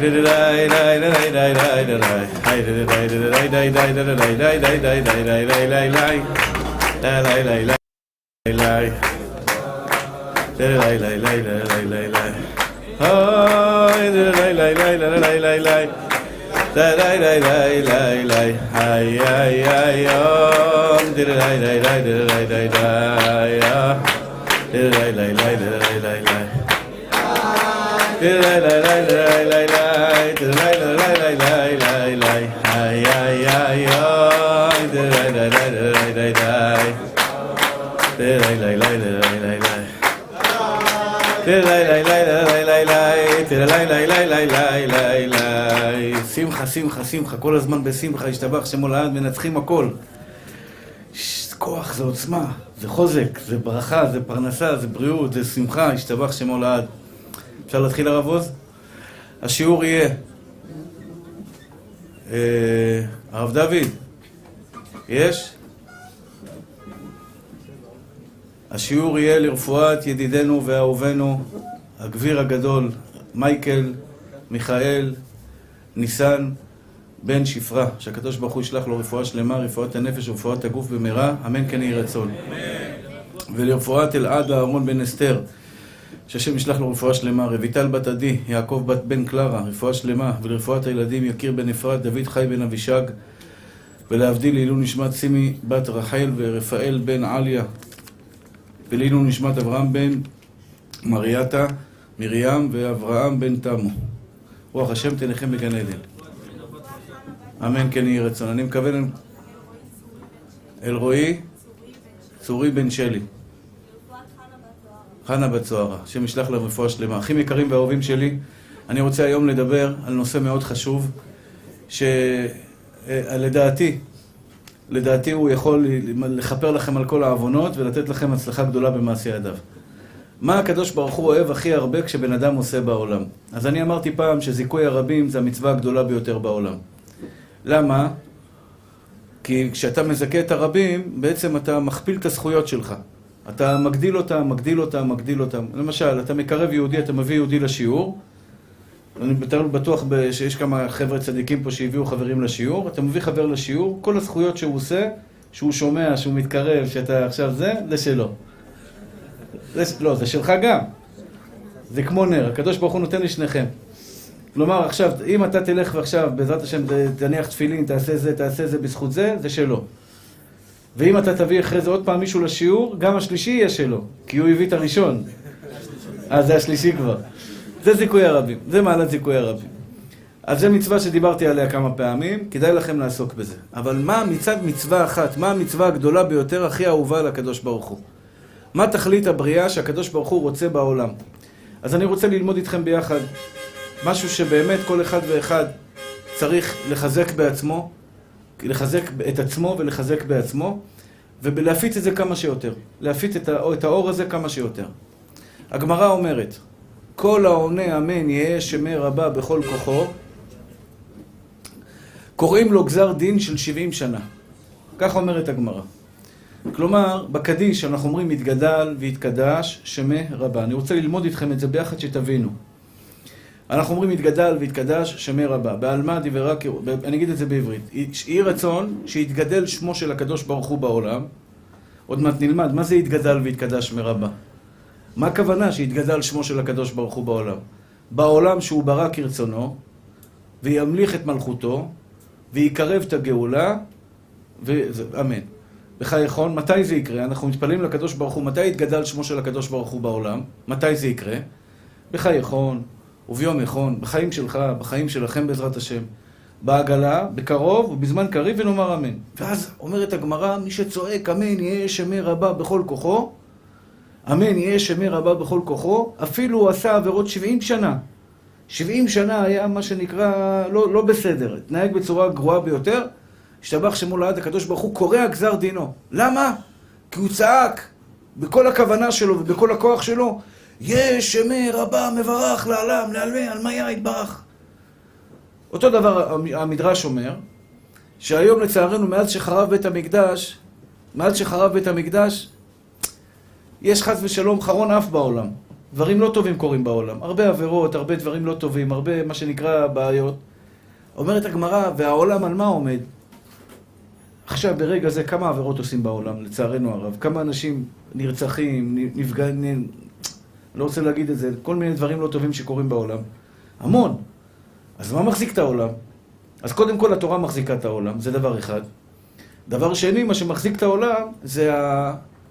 lay lay lay lay lay שמחה, שמחה, שמחה, כל הזמן בשמחה, השתבח שמו לעד, מנצחים הכל. כוח, זה עוצמה, זה חוזק, זה ברכה, זה פרנסה, זה בריאות, זה שמחה, השתבח שמו לעד. אפשר להתחיל הרב עוז? השיעור יהיה... אה, הרב דוד, יש? השיעור יהיה לרפואת ידידנו ואהובנו, הגביר הגדול, מייקל, מיכאל, ניסן, בן שפרה, שהקדוש ברוך הוא ישלח לו רפואה שלמה, רפואת הנפש ורפואת הגוף במהרה, אמן כן יהי רצון. ולרפואת אלעד אהרון בן אסתר, שהשם ישלח לו רפואה שלמה, רויטל בת עדי, יעקב בת בן קלרה, רפואה שלמה, ולרפואת הילדים יקיר בן אפרת, דוד חי בן אבישג, ולהבדיל לעילוי נשמת סימי בת רחל ורפאל בן עליה, ולעילוי נשמת אברהם בן מרייתה, מרים ואברהם בן תמו. רוח השם תנחם בגן עדן. אמן כן יהי רצון. אני מכוון אלרועי, צורי בן שלי. חנה בת זוהרה, השם ישלח לה רפואה שלמה. אחים יקרים ואהובים שלי, אני רוצה היום לדבר על נושא מאוד חשוב, שלדעתי, לדעתי הוא יכול לכפר לכם על כל העוונות ולתת לכם הצלחה גדולה במעשי ידיו. מה הקדוש ברוך הוא אוהב הכי הרבה כשבן אדם עושה בעולם? אז אני אמרתי פעם שזיכוי הרבים זה המצווה הגדולה ביותר בעולם. למה? כי כשאתה מזכה את הרבים, בעצם אתה מכפיל את הזכויות שלך. אתה מגדיל אותם, מגדיל אותם, מגדיל אותם. למשל, אתה מקרב יהודי, אתה מביא יהודי לשיעור. אני בטוח שיש כמה חבר'ה צדיקים פה שהביאו חברים לשיעור. אתה מביא חבר לשיעור, כל הזכויות שהוא עושה, שהוא שומע, שהוא מתקרב, שאתה עכשיו זה, זה שלו. זה, לא, זה שלך גם. זה כמו נר, הקדוש ברוך הוא נותן לשניכם. כלומר, עכשיו, אם אתה תלך ועכשיו, בעזרת השם, תניח תפילין, תעשה זה, תעשה זה בזכות זה, זה שלו. ואם אתה תביא אחרי זה עוד פעם מישהו לשיעור, גם השלישי יהיה שלו, כי הוא הביא את הראשון. אז זה השלישי כבר. זה זיכוי הרבים, זה מעלת זיכוי הרבים. אז זו מצווה שדיברתי עליה כמה פעמים, כדאי לכם לעסוק בזה. אבל מה מצד מצווה אחת, מה המצווה הגדולה ביותר, הכי אהובה לקדוש ברוך הוא? מה תכלית הבריאה שהקדוש ברוך הוא רוצה בעולם? אז אני רוצה ללמוד איתכם ביחד משהו שבאמת כל אחד ואחד צריך לחזק בעצמו, לחזק את עצמו ולחזק בעצמו, ולהפיץ את זה כמה שיותר. להפיץ את האור הזה כמה שיותר. הגמרא אומרת, כל העונה אמן יהא שמי רבה בכל כוחו, קוראים לו גזר דין של 70 שנה. כך אומרת הגמרא. כלומר, בקדיש אנחנו אומרים יתגדל ויתקדש שמי רבה. אני רוצה ללמוד איתכם את זה ביחד שתבינו. אנחנו אומרים יתגדל ויתקדש שמי רבה. בעלמא דיברה, אני אגיד את זה בעברית. יהי רצון שיתגדל שמו של הקדוש ברוך הוא בעולם. עוד מעט נלמד, מה זה יתגדל ויתקדש שמי רבה? מה הכוונה שיתגדל שמו של הקדוש ברוך הוא בעולם? בעולם שהוא ברא כרצונו, וימליך את מלכותו, ויקרב את הגאולה, ואמן. בחייכון, מתי זה יקרה? אנחנו מתפללים לקדוש ברוך הוא, מתי יתגדל שמו של הקדוש ברוך הוא בעולם? מתי זה יקרה? בחייכון, וביום יכון, בחיים שלך, בחיים שלכם בעזרת השם. בעגלה, בקרוב ובזמן קריב ונאמר אמן. ואז אומרת הגמרא, מי שצועק אמן יהיה שמי רבה בכל כוחו, אמן יהיה שמי רבה בכל כוחו, אפילו הוא עשה עבירות 70 שנה. 70 שנה היה מה שנקרא לא, לא בסדר, התנהג בצורה גרועה ביותר, השתבח שמו לעד הקדוש ברוך הוא קורע גזר דינו. למה? כי הוא צעק בכל הכוונה שלו ובכל הכוח שלו, יש שמי רבה מברך לעלם, לעלמי, על מיה יתברך. אותו דבר המדרש אומר, שהיום לצערנו מאז שחרב בית המקדש, מאז שחרב בית המקדש, יש חס ושלום חרון אף בעולם. דברים לא טובים קורים בעולם. הרבה עבירות, הרבה דברים לא טובים, הרבה מה שנקרא בעיות. אומרת הגמרא, והעולם על מה עומד? עכשיו, ברגע זה, כמה עבירות עושים בעולם, לצערנו הרב? כמה אנשים נרצחים, נפגעים, לא רוצה להגיד את זה, כל מיני דברים לא טובים שקורים בעולם. המון. אז מה מחזיק את העולם? אז קודם כל התורה מחזיקה את העולם, זה דבר אחד. דבר שני, מה שמחזיק את העולם, זה.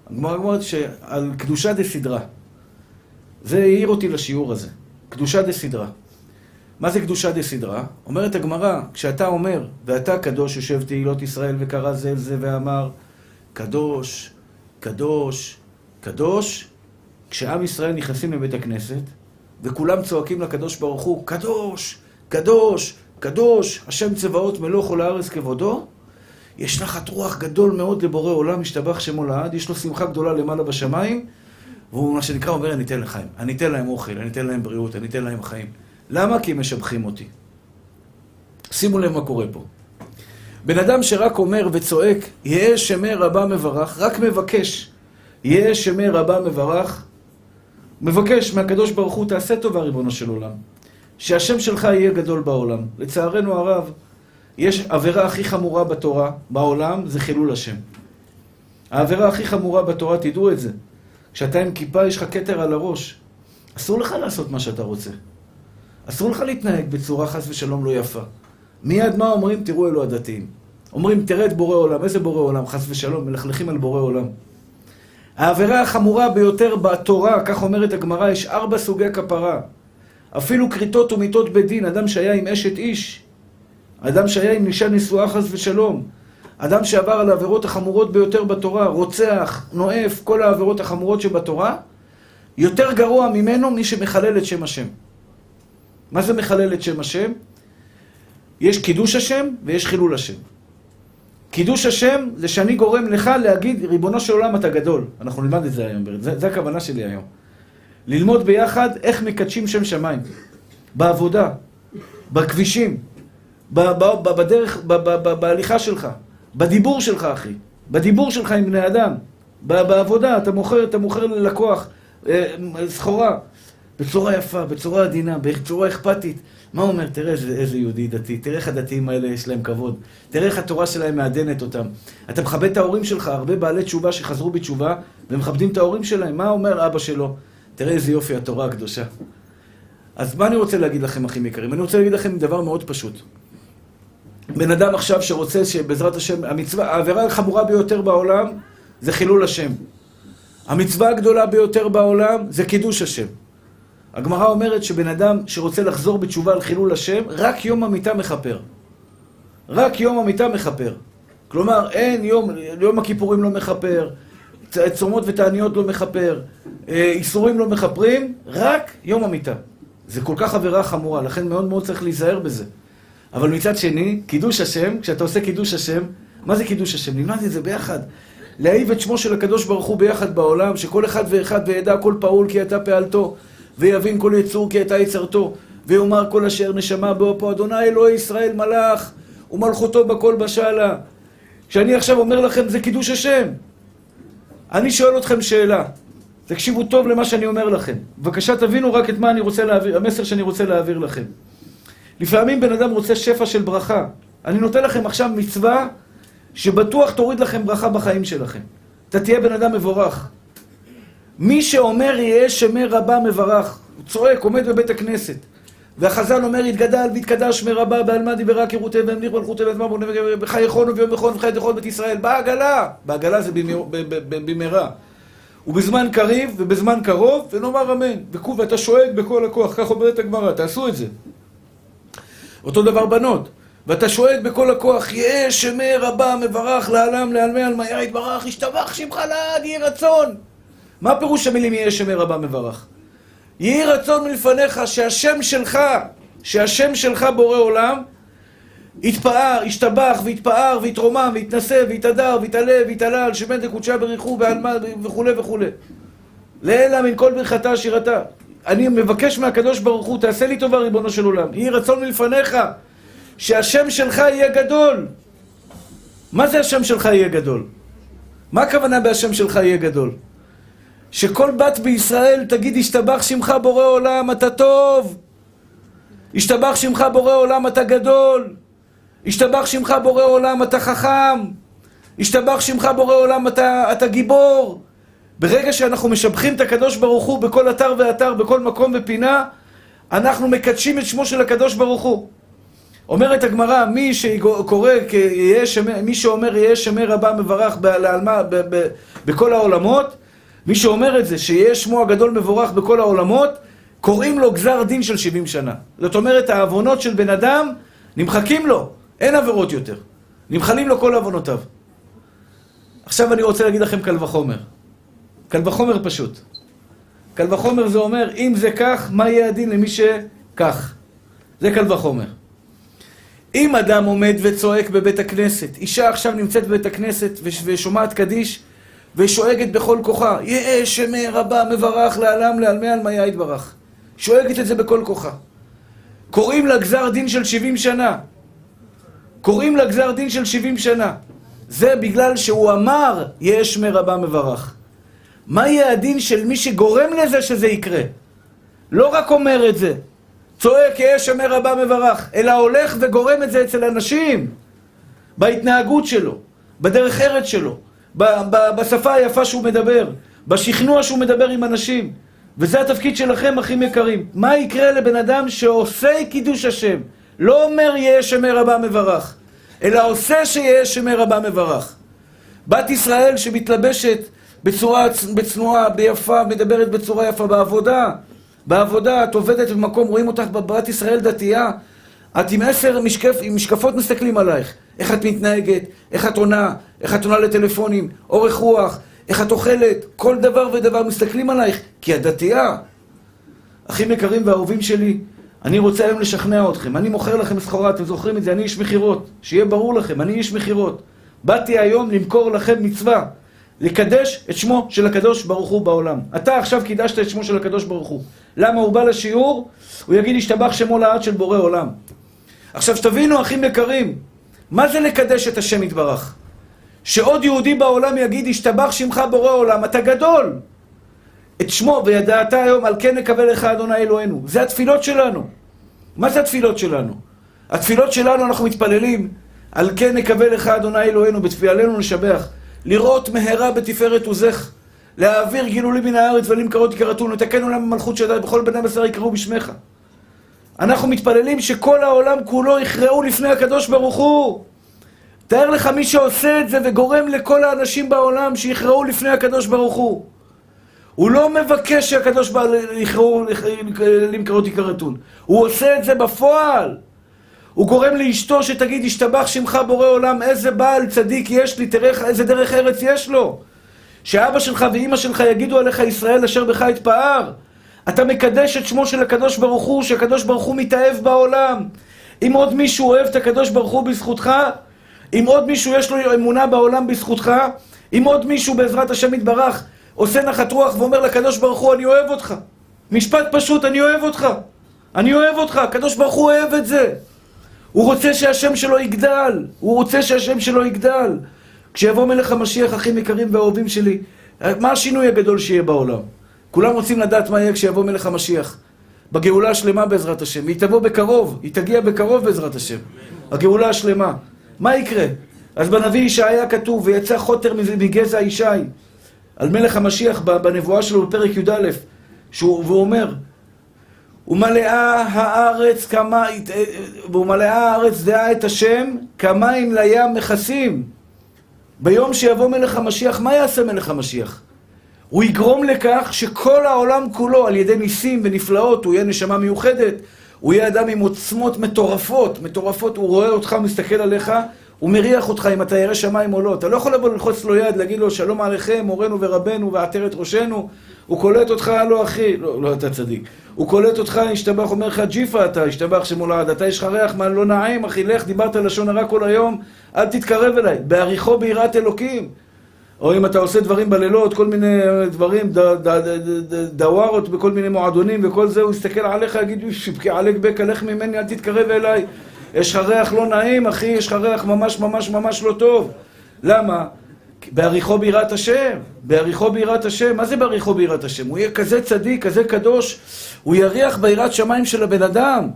הגמרא אומרת שעל קדושה דה סדרה. זה העיר אותי לשיעור הזה. קדושה דה סדרה. מה זה קדושה דה סדרה? אומרת הגמרא, כשאתה אומר, ואתה קדוש יושב תהילות ישראל וקרא זה אל זה ואמר, קדוש, קדוש, קדוש, כשעם ישראל נכנסים לבית הכנסת, וכולם צועקים לקדוש ברוך הוא, קדוש, קדוש, קדוש, השם צבאות מלוא כל הארץ כבודו, יש נחת רוח גדול מאוד לבורא עולם, משתבח שמו לעד, יש לו שמחה גדולה למעלה בשמיים, והוא מה שנקרא אומר, אני אתן לחיים. אני אתן להם אוכל, אני אתן להם בריאות, אני אתן להם חיים. למה? כי הם משבחים אותי. שימו לב מה קורה פה. בן אדם שרק אומר וצועק, יהא שמי רבה מברך, רק מבקש, יהא שמי רבה מברך, מבקש מהקדוש ברוך הוא, תעשה טובה ריבונו של עולם. שהשם שלך יהיה גדול בעולם. לצערנו הרב, יש עבירה הכי חמורה בתורה, בעולם, זה חילול השם. העבירה הכי חמורה בתורה, תדעו את זה. כשאתה עם כיפה, יש לך כתר על הראש. אסור לך לעשות מה שאתה רוצה. אסור לך להתנהג בצורה חס ושלום לא יפה. מיד מה אומרים? תראו אלו הדתיים. אומרים, תראה את בורא עולם. איזה בורא עולם? חס ושלום, מלכלכים על בורא עולם. העבירה החמורה ביותר בתורה, כך אומרת הגמרא, יש ארבע סוגי כפרה. אפילו כריתות ומיתות בדין, אדם שהיה עם אשת איש, אדם שהיה עם אישה נשואה חס ושלום, אדם שעבר על העבירות החמורות ביותר בתורה, רוצח, נואף, כל העבירות החמורות שבתורה, יותר גרוע ממנו מי שמחלל את שם השם. מה זה מחלל את שם השם? יש קידוש השם ויש חילול השם. קידוש השם זה שאני גורם לך להגיד, ריבונו של עולם אתה גדול. אנחנו נלמד את זה היום, זה הכוונה שלי היום. ללמוד ביחד איך מקדשים שם שמיים. בעבודה, בכבישים, בדרך, בהליכה שלך, בדיבור שלך, אחי. בדיבור שלך עם בני אדם. בעבודה, אתה מוכר, אתה מוכר ללקוח אה, סחורה. בצורה יפה, בצורה עדינה, בצורה אכפתית. מה הוא אומר? תראה איזה, איזה יהודי דתי, תראה איך הדתיים האלה יש להם כבוד, תראה איך התורה שלהם מעדנת אותם. אתה מכבד את ההורים שלך, הרבה בעלי תשובה שחזרו בתשובה, ומכבדים את ההורים שלהם. מה אומר אבא שלו? תראה איזה יופי התורה הקדושה. אז מה אני רוצה להגיד לכם, אחים יקרים? אני רוצה להגיד לכם דבר מאוד פשוט. בן אדם עכשיו שרוצה שבעזרת השם, המצווה, העבירה החמורה ביותר בעולם זה חילול השם. המצווה הגדולה ביותר בעולם זה קידוש השם. הגמרא אומרת שבן אדם שרוצה לחזור בתשובה על חילול השם, רק יום המיטה מכפר. רק יום המיטה מכפר. כלומר, אין יום, יום הכיפורים לא מכפר, צומות ותעניות לא מכפר, אה, איסורים לא מכפרים, רק יום המיטה. זה כל כך עבירה חמורה, לכן מאוד מאוד צריך להיזהר בזה. אבל מצד שני, קידוש השם, כשאתה עושה קידוש השם, מה זה קידוש השם? נלמד את זה ביחד. להעיב את שמו של הקדוש ברוך הוא ביחד בעולם, שכל אחד ואחד וידע כל פעול כי אתה פעלתו. ויבין כל יצור כי הייתה יצרתו, ויאמר כל אשר נשמה בו פה, אדוני אלוהי ישראל מלאך, ומלכותו בכל בשלה. כשאני עכשיו אומר לכם, זה קידוש השם. אני שואל אתכם שאלה, תקשיבו טוב למה שאני אומר לכם. בבקשה תבינו רק את מה אני רוצה להעביר, המסר שאני רוצה להעביר לכם. לפעמים בן אדם רוצה שפע של ברכה. אני נותן לכם עכשיו מצווה שבטוח תוריד לכם ברכה בחיים שלכם. אתה תהיה בן אדם מבורך. מי שאומר יהיה שמי רבה מברך, הוא צועק, עומד בבית הכנסת. והחז"ל אומר, יתגדל ויתקדש שמי רבה בעלמא דיברה כרותי והמליך מלכותי ואזמר וחייכונו ויום יחון וחי יחון בית ישראל. בעגלה! בעגלה זה במהרה. ובזמן קריב ובזמן קרוב, ונאמר אמן. ואתה שואג בכל הכוח, כך אומרת הגמרא, תעשו את זה. אותו דבר בנות. ואתה שואג בכל הכוח, יהיה שמי רבה מברך לעלם לעלמי עלמיה יתברך, ישתבח שמך לעד, יהי רצון. מה פירוש המילים יהיה שמי רבה מברך? יהי רצון מלפניך שהשם שלך, שהשם שלך בורא עולם, יתפאר, ישתבח ויתפאר ויתרומם ויתנשא ויתהדר ויתעלה ויתעלל שמן דקודשה בריחו ועלמה וכולי וכולי. לעילא מן כל ברכתה שירתה. אני מבקש מהקדוש ברוך הוא, תעשה לי טובה ריבונו של עולם. יהי רצון מלפניך שהשם שלך יהיה גדול. מה זה השם שלך יהיה גדול? מה הכוונה בהשם שלך יהיה גדול? שכל בת בישראל תגיד, השתבח שמך בורא עולם, אתה טוב. השתבח שמך בורא עולם, אתה גדול. השתבח שמך בורא עולם, אתה חכם. השתבח שמך בורא עולם, אתה, אתה גיבור. ברגע שאנחנו משבחים את הקדוש ברוך הוא בכל אתר ואתר, בכל מקום ופינה, אנחנו מקדשים את שמו של הקדוש ברוך הוא. אומרת הגמרא, מי שקורא, מי שאומר יהיה שמי רבה מברך לעלמה, ב, ב, בכל העולמות, מי שאומר את זה, שיהיה שמו הגדול מבורך בכל העולמות, קוראים לו גזר דין של 70 שנה. זאת אומרת, העוונות של בן אדם נמחקים לו, אין עבירות יותר. נמחלים לו כל עוונותיו. עכשיו אני רוצה להגיד לכם קל וחומר. קל וחומר פשוט. קל וחומר זה אומר, אם זה כך, מה יהיה הדין למי שכך? זה קל וחומר. אם אדם עומד וצועק בבית הכנסת, אישה עכשיו נמצאת בבית הכנסת ושומעת קדיש ושואגת בכל כוחה, יהא שמי רבה מברך לעלם לעלמי עלמיה יתברך. שואגת את זה בכל כוחה. קוראים לה גזר דין של 70 שנה. קוראים לה גזר דין של 70 שנה. זה בגלל שהוא אמר, יהא שמי רבה מברך. מה יהיה הדין של מי שגורם לזה שזה יקרה? לא רק אומר את זה, צועק יהיה שמר רבה מברך, אלא הולך וגורם את זה אצל אנשים, בהתנהגות שלו, בדרך ארץ שלו, בשפה היפה שהוא מדבר, בשכנוע שהוא מדבר עם אנשים. וזה התפקיד שלכם, אחים יקרים. מה יקרה לבן אדם שעושה קידוש השם? לא אומר יהיה שמר רבה מברך, אלא עושה שיהיה שמר רבה מברך. בת ישראל שמתלבשת בצורה בצנועה, ביפה, מדברת בצורה יפה בעבודה. בעבודה, את עובדת במקום, רואים אותך בבת ישראל דתייה. את עם עשר משקף, עם משקפות מסתכלים עלייך. איך את מתנהגת, איך את עונה, איך את עונה לטלפונים, אורך רוח, איך את אוכלת, כל דבר ודבר מסתכלים עלייך, כי את דתייה. אחים יקרים ואהובים שלי, אני רוצה היום לשכנע אתכם. אני מוכר לכם סחורה, אתם זוכרים את זה? אני איש מכירות. שיהיה ברור לכם, אני איש מכירות. באתי היום למכור לכם מצווה. לקדש את שמו של הקדוש ברוך הוא בעולם. אתה עכשיו קידשת את שמו של הקדוש ברוך הוא. למה הוא בא לשיעור? הוא יגיד, השתבח שמו לעד של בורא עולם. עכשיו שתבינו, אחים יקרים, מה זה לקדש את השם יתברך? שעוד יהודי בעולם יגיד, השתבח שמך בורא עולם, אתה גדול. את שמו, וידעת היום, על כן נקבל לך אדוני אלוהינו. זה התפילות שלנו. מה זה התפילות שלנו? התפילות שלנו, אנחנו מתפללים, על כן נקבל לך אדוני אלוהינו, בתפילנו נשבח. לראות מהרה בתפארת עוזך, להעביר גילולי מן הארץ ולמכרות יקרתון, לתקן עולם במלכות שדי, בכל בני בשר יקראו בשמך. אנחנו מתפללים שכל העולם כולו יכרעו לפני הקדוש ברוך הוא. תאר לך מי שעושה את זה וגורם לכל האנשים בעולם שיכרעו לפני הקדוש ברוך הוא. הוא לא מבקש שהקדוש ברוך הוא למכרות יקרתון. הוא עושה את זה בפועל. הוא גורם לאשתו שתגיד, השתבח שמך בורא עולם, איזה בעל צדיק יש לי, תראה איזה דרך ארץ יש לו. שאבא שלך ואימא שלך יגידו עליך ישראל אשר בך יתפאר. אתה מקדש את שמו של הקדוש ברוך הוא, שהקדוש ברוך הוא מתאהב בעולם. אם עוד מישהו אוהב את הקדוש ברוך הוא בזכותך, אם עוד מישהו יש לו אמונה בעולם בזכותך, אם עוד מישהו בעזרת השם יתברך עושה נחת רוח ואומר לקדוש ברוך הוא, אני אוהב אותך. משפט פשוט, אני אוהב אותך. אני אוהב אותך, הקדוש ברוך הוא אוהב את זה. הוא רוצה שהשם שלו יגדל, הוא רוצה שהשם שלו יגדל. כשיבוא מלך המשיח, אחים יקרים ואהובים שלי, מה השינוי הגדול שיהיה בעולם? כולם רוצים לדעת מה יהיה כשיבוא מלך המשיח. בגאולה השלמה בעזרת השם. היא תבוא בקרוב, היא תגיע בקרוב בעזרת השם. הגאולה השלמה. מה יקרה? אז בנביא ישעיה כתוב, ויצא חוטר מגזע ישי, על מלך המשיח בנבואה שלו בפרק י"א, והוא אומר, ומלאה הארץ כמה, ומלאה הארץ דעה את השם, כמים לים מכסים. ביום שיבוא מלך המשיח, מה יעשה מלך המשיח? הוא יגרום לכך שכל העולם כולו, על ידי ניסים ונפלאות, הוא יהיה נשמה מיוחדת, הוא יהיה אדם עם עוצמות מטורפות, מטורפות, הוא רואה אותך, מסתכל עליך, הוא מריח אותך אם אתה ירא שמיים או לא. אתה לא יכול לבוא ללחוץ לו יד, להגיד לו שלום עליכם, מורנו ורבנו ועטרת ראשנו. הוא קולט אותך, לא אחי, לא, לא אתה צדיק. הוא קולט אותך, השתבח, אומר לך ג'יפה אתה, השתבח שמולד, אתה יש לך ריח מה לא נעים, אחי, לך, דיברת לשון הרע כל היום, אל תתקרב אליי. בעריכו ביראת אלוקים. או אם אתה עושה דברים בלילות, כל מיני דברים, דווארות בכל מיני מועדונים וכל זה, הוא יסתכל עליך, יגיד, שבקי עלק בק, לך ממני, אל תתקרב אליי. יש לך ריח לא נעים, אחי, יש לך ריח ממש ממש ממש לא טוב. למה? בעריכו ביראת השם, בעריכו ביראת השם. מה זה בעריכו ביראת השם? הוא יהיה כזה צדיק, כזה קדוש, הוא יריח ביראת שמיים של הבן אדם.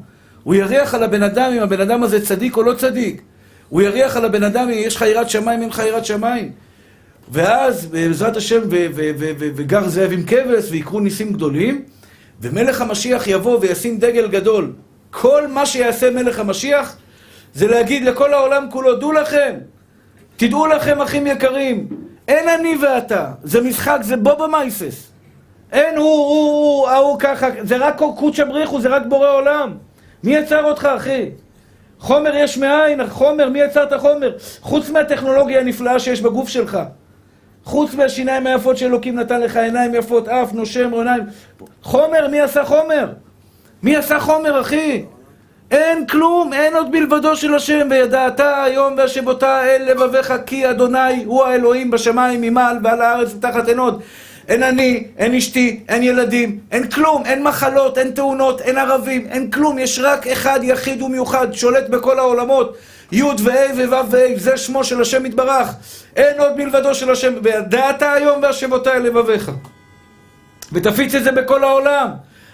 הוא יריח על הבן אדם אם הבן אדם הזה צדיק או לא צדיק. הוא יריח על הבן אדם אם יש לך יראת שמיים, אין לך יראת שמיים. ואז בעזרת השם וגר זאב עם כבש ויקרו ניסים גדולים, ומלך המשיח יבוא וישים דגל גדול. כל מה שיעשה מלך המשיח זה להגיד לכל העולם כולו, דעו לכם, תדעו לכם אחים יקרים, אין אני ואתה, זה משחק, זה בובה מייסס. אין הוא, הוא, הוא, ההוא ככה, זה רק קוצ'ה בריחו, זה רק בורא עולם. מי יצר אותך, אחי? חומר יש מאין, חומר, מי יצר את החומר? חוץ מהטכנולוגיה הנפלאה שיש בגוף שלך. חוץ מהשיניים היפות שאלוקים נתן לך, עיניים יפות, אף, נושם, עיניים. חומר, מי עשה חומר? מי עשה חומר, אחי? אין כלום, אין עוד מלבדו של השם, וידעת היום והשבותה אל לבביך, כי אדוני הוא האלוהים בשמיים ממעל ועל הארץ ותחת אין עוד. אין אני, אין אשתי, אין ילדים, אין כלום, אין מחלות, אין תאונות, אין ערבים, אין כלום, יש רק אחד יחיד ומיוחד, שולט בכל העולמות. י' וה' וו' וה', זה שמו של השם יתברך. אין עוד מלבדו של השם, וידעת היום והשבותי אל לבביך. ותפיץ את זה בכל העולם.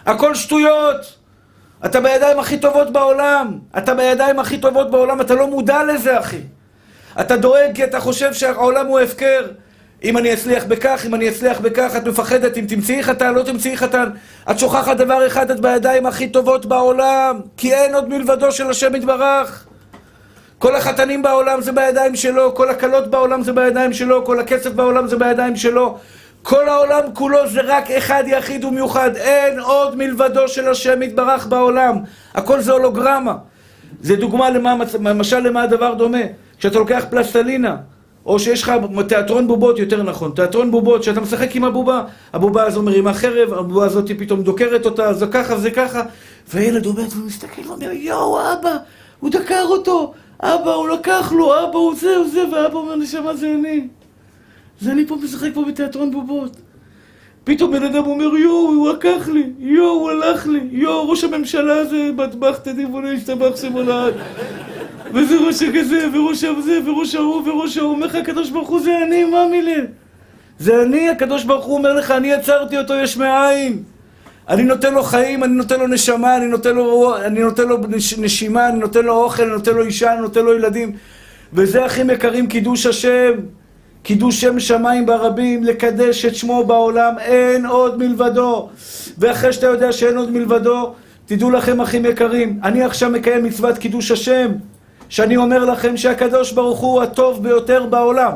הכל שטויות. אתה בידיים הכי טובות בעולם. אתה בידיים הכי טובות בעולם, אתה לא מודע לזה, אחי. אתה דואג כי אתה חושב שהעולם הוא הפקר. אם אני אצליח בכך, אם אני אצליח בכך, את מפחדת אם תמצאי חתן, לא תמצאי חתן. את שוכחת דבר אחד, את בידיים הכי טובות בעולם, כי אין עוד מלבדו של השם יתברך. כל החתנים בעולם זה בידיים שלו, כל הכלות בעולם זה בידיים שלו, כל הכסף בעולם זה בידיים שלו. כל העולם כולו זה רק אחד יחיד ומיוחד, אין עוד מלבדו של השם יתברך בעולם. הכל זה הולוגרמה. זה דוגמה למה, למשל למה הדבר דומה. כשאתה לוקח פלסטלינה, או שיש לך תיאטרון בובות, יותר נכון, תיאטרון בובות, שאתה משחק עם הבובה, הבובה הזו מרימה חרב, הבובה הזאת פתאום דוקרת אותה, זה ככה, זה ככה, והילד עומד ומסתכל ואומר, יואו, אבא, הוא דקר אותו, אבא, הוא לקח לו, אבא, הוא זה, הוא זה, ואבא אומר, נשמה, זה אני. זה אני פה משחק פה בתיאטרון בובות. פתאום בן אדם אומר, יואו, הוא לקח לי, יואו, הוא הלך לי, יואו, ראש הממשלה הזה, מטבח תדיבוני, השתבח שמולד. וזה ראש הכזה, וראש הזה, וראש ההוא, וראש ההוא, אומר לך הקדוש ברוך הוא, זה אני, מה מילה? זה אני, הקדוש ברוך הוא אומר לך, אני יצרתי אותו יש מאין. אני נותן לו חיים, אני נותן לו נשמה, אני נותן לו, אני נותן לו נשימה, אני נותן לו אוכל, אני נותן לו אישה, אני נותן לו ילדים. וזה אחים יקרים, קידוש השם. קידוש שם שמיים ברבים, לקדש את שמו בעולם, אין עוד מלבדו. ואחרי שאתה יודע שאין עוד מלבדו, תדעו לכם אחים יקרים, אני עכשיו מקיים מצוות קידוש השם, שאני אומר לכם שהקדוש ברוך הוא הטוב ביותר בעולם.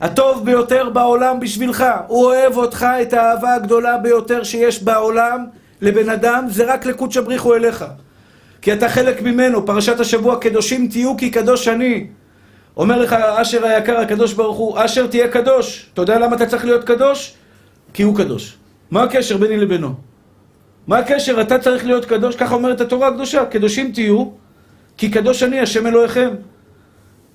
הטוב ביותר בעולם בשבילך. הוא אוהב אותך את האהבה הגדולה ביותר שיש בעולם לבן אדם, זה רק לקודש הבריחו אליך. כי אתה חלק ממנו, פרשת השבוע, קדושים תהיו כי קדוש אני. אומר לך אשר היקר הקדוש ברוך הוא, אשר תהיה קדוש. אתה יודע למה אתה צריך להיות קדוש? כי הוא קדוש. מה הקשר ביני לבינו? מה הקשר? אתה צריך להיות קדוש, ככה אומרת התורה הקדושה, קדושים תהיו, כי קדוש אני, השם אלוהיכם.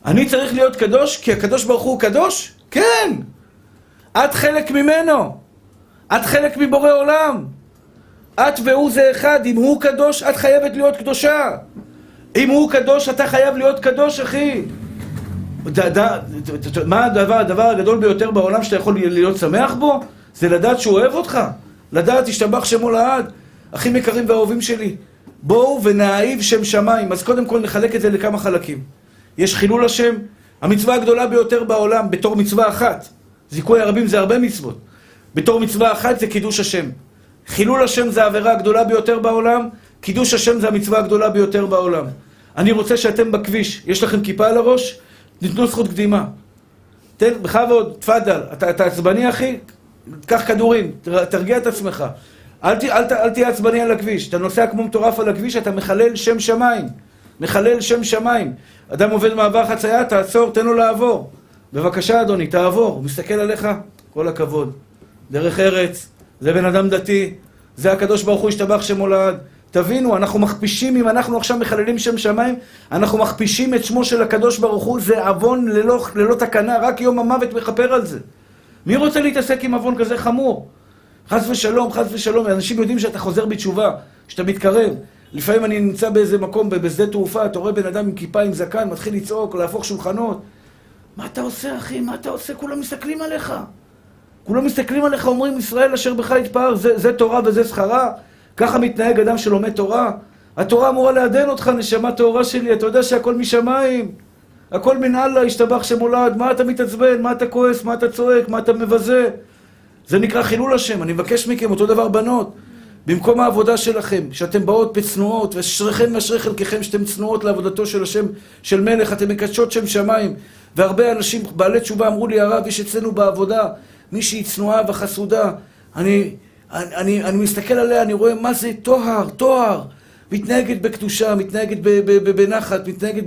אני צריך להיות קדוש כי הקדוש ברוך הוא קדוש? כן! את חלק ממנו. את חלק מבורא עולם. את והוא זה אחד. אם הוא קדוש, את חייבת להיות קדושה. אם הוא קדוש, אתה חייב להיות קדוש, אחי. מה הדבר, הדבר הגדול ביותר בעולם שאתה יכול להיות שמח בו? זה לדעת שהוא אוהב אותך. לדעת, השתבח שמו לעד. אחים יקרים ואהובים שלי, בואו ונאהיב שם שמיים. אז קודם כל נחלק את זה לכמה חלקים. יש חילול השם, המצווה הגדולה ביותר בעולם, בתור מצווה אחת. זיכוי הרבים זה הרבה מצוות. בתור מצווה אחת זה קידוש השם. חילול השם זה העבירה הגדולה ביותר בעולם, קידוש השם זה המצווה הגדולה ביותר בעולם. אני רוצה שאתם בכביש, יש לכם כיפה על הראש? ניתנו זכות קדימה. תן, בכבוד, תפאדל, אתה, אתה עצבני אחי? קח כדורים, תרגיע את עצמך. אל, ת, אל, אל תהיה עצבני על הכביש. אתה נוסע כמו מטורף על הכביש, אתה מחלל שם שמיים. מחלל שם שמיים. אדם עובד מעבר חצייה, תעצור, תן לו לעבור. בבקשה, אדוני, תעבור. הוא מסתכל עליך, כל הכבוד. דרך ארץ, זה בן אדם דתי, זה הקדוש ברוך הוא השתבח שמולד. תבינו, אנחנו מכפישים, אם אנחנו עכשיו מחללים שם שמיים, אנחנו מכפישים את שמו של הקדוש ברוך הוא, זה עוון ללא, ללא תקנה, רק יום המוות מכפר על זה. מי רוצה להתעסק עם עוון כזה חמור? חס ושלום, חס ושלום, אנשים יודעים שאתה חוזר בתשובה, שאתה מתקרב. לפעמים אני נמצא באיזה מקום, בשדה תעופה, אתה רואה בן אדם עם כיפה, עם זקן, מתחיל לצעוק, להפוך שולחנות. מה אתה עושה, אחי? מה אתה עושה? כולם מסתכלים עליך. כולם מסתכלים עליך, אומרים, ישראל אשר בך יתפאר, זה, זה תורה וזה שכרה? ככה מתנהג אדם שלומד תורה? התורה אמורה לעדן אותך, נשמה טהורה שלי, אתה יודע שהכל משמיים. הכל מן אללה, השתבח שמולד, מה אתה מתעצבן, מה אתה כועס, מה אתה צועק, מה אתה מבזה? זה נקרא חילול השם, אני מבקש מכם, אותו דבר בנות. במקום העבודה שלכם, שאתם באות בצנועות, ואשריכם ואשרי חלקכם שאתם צנועות לעבודתו של השם, של מלך, אתם מקדשות שם שמיים. והרבה אנשים, בעלי תשובה, אמרו לי, הרב, יש אצלנו בעבודה מישהי צנועה וחסודה. אני, אני, אני, אני מסתכל עליה, אני רואה מה זה טוהר, טוהר. מתנהגת בקדושה, מתנהגת בנחת, מתנהגת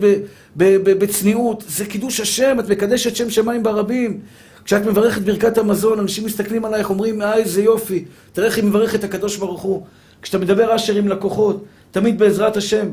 בצניעות. זה קידוש השם, את מקדשת שם שמיים ברבים. כשאת מברכת ברכת המזון, אנשים מסתכלים עלייך, אומרים, אה, איזה יופי. תראה איך היא מברכת את הקדוש ברוך הוא. כשאתה מדבר אשר עם לקוחות, תמיד בעזרת השם.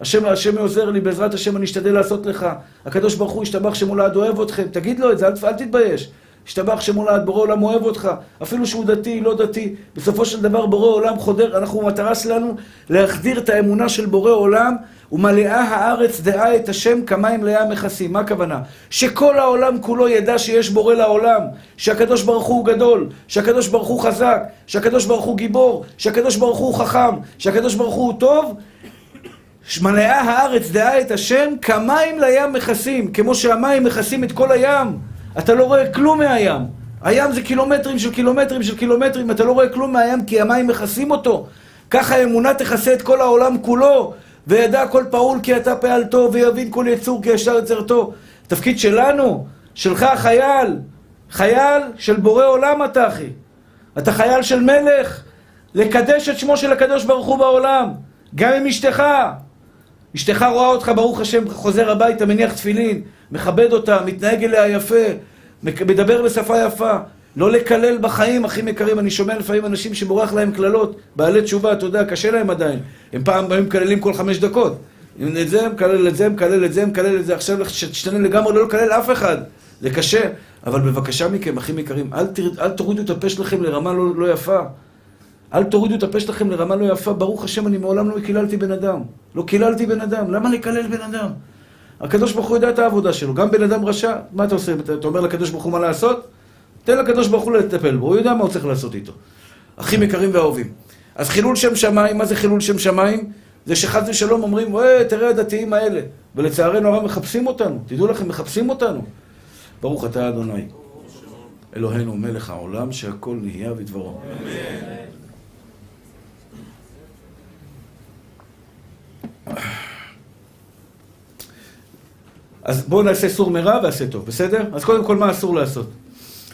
השם, השם עוזר לי, בעזרת השם אני אשתדל לעשות לך. הקדוש ברוך הוא ישתבח שמולד אוהב אתכם. תגיד לו את זה, אל, אל תתבייש. השתבח שמולד, בורא עולם אוהב אותך, אפילו שהוא דתי, לא דתי. בסופו של דבר בורא עולם חודר, אנחנו, המטרה שלנו להחדיר את האמונה של בורא עולם, ומלאה הארץ דעה את השם כמים לאה מכסים. מה הכוונה? שכל העולם כולו ידע שיש בורא לעולם, שהקדוש ברוך הוא גדול, שהקדוש ברוך הוא חזק, שהקדוש ברוך הוא גיבור, שהקדוש ברוך הוא חכם, שהקדוש ברוך הוא טוב, מלאה הארץ דעה את השם כמים לים מכסים, כמו שהמים מכסים את כל הים. אתה לא רואה כלום מהים. הים זה קילומטרים של קילומטרים של קילומטרים, אתה לא רואה כלום מהים כי המים מכסים אותו. ככה האמונה תכסה את כל העולם כולו, וידע כל פעול כי אתה פעלתו, ויבין כל יצור כי ישר יצרתו. תפקיד שלנו, שלך חייל, חייל של בורא עולם אתה אחי. אתה חייל של מלך, לקדש את שמו של הקדוש ברוך הוא בעולם, גם עם אשתך. אשתך רואה אותך, ברוך השם, חוזר הביתה, מניח תפילין, מכבד אותה, מתנהג אליה יפה, מדבר בשפה יפה. לא לקלל בחיים, אחים יקרים, אני שומע לפעמים אנשים שבורח להם קללות, בעלי תשובה, אתה יודע, קשה להם עדיין. הם פעם באים מקללים כל חמש דקות. אם את זה, מקלל את זה, מקלל את זה, מקלל את זה, עכשיו שתשתנה לגמרי, לא לקלל אף אחד. זה קשה, אבל בבקשה מכם, אחים יקרים, אל, תר... אל תורידו את הפה שלכם לרמה לא, לא יפה. אל תורידו את הפה שלכם לרמה לא יפה, ברוך השם, אני מעולם לא קיללתי בן אדם. לא קיללתי בן אדם, למה לקלל בן אדם? הקדוש ברוך הוא יודע את העבודה שלו. גם בן אדם רשע, מה אתה עושה? אתה אומר לקדוש ברוך הוא מה לעשות? תן לקדוש ברוך הוא לטפל בו, הוא יודע מה הוא צריך לעשות איתו. אחים יקרים ואהובים. אז חילול שם שמיים, מה זה חילול שם שמיים? זה שחס ושלום אומרים, וואי, תראה הדתיים האלה. ולצערנו הרב מחפשים אותנו. תדעו לכם, מחפשים אותנו. ברוך אתה אדוני. אלוהינו מלך העולם שהכל נהיה בדברו. אז בואו נעשה סור מרע ועשה טוב, בסדר? אז קודם כל, מה אסור לעשות?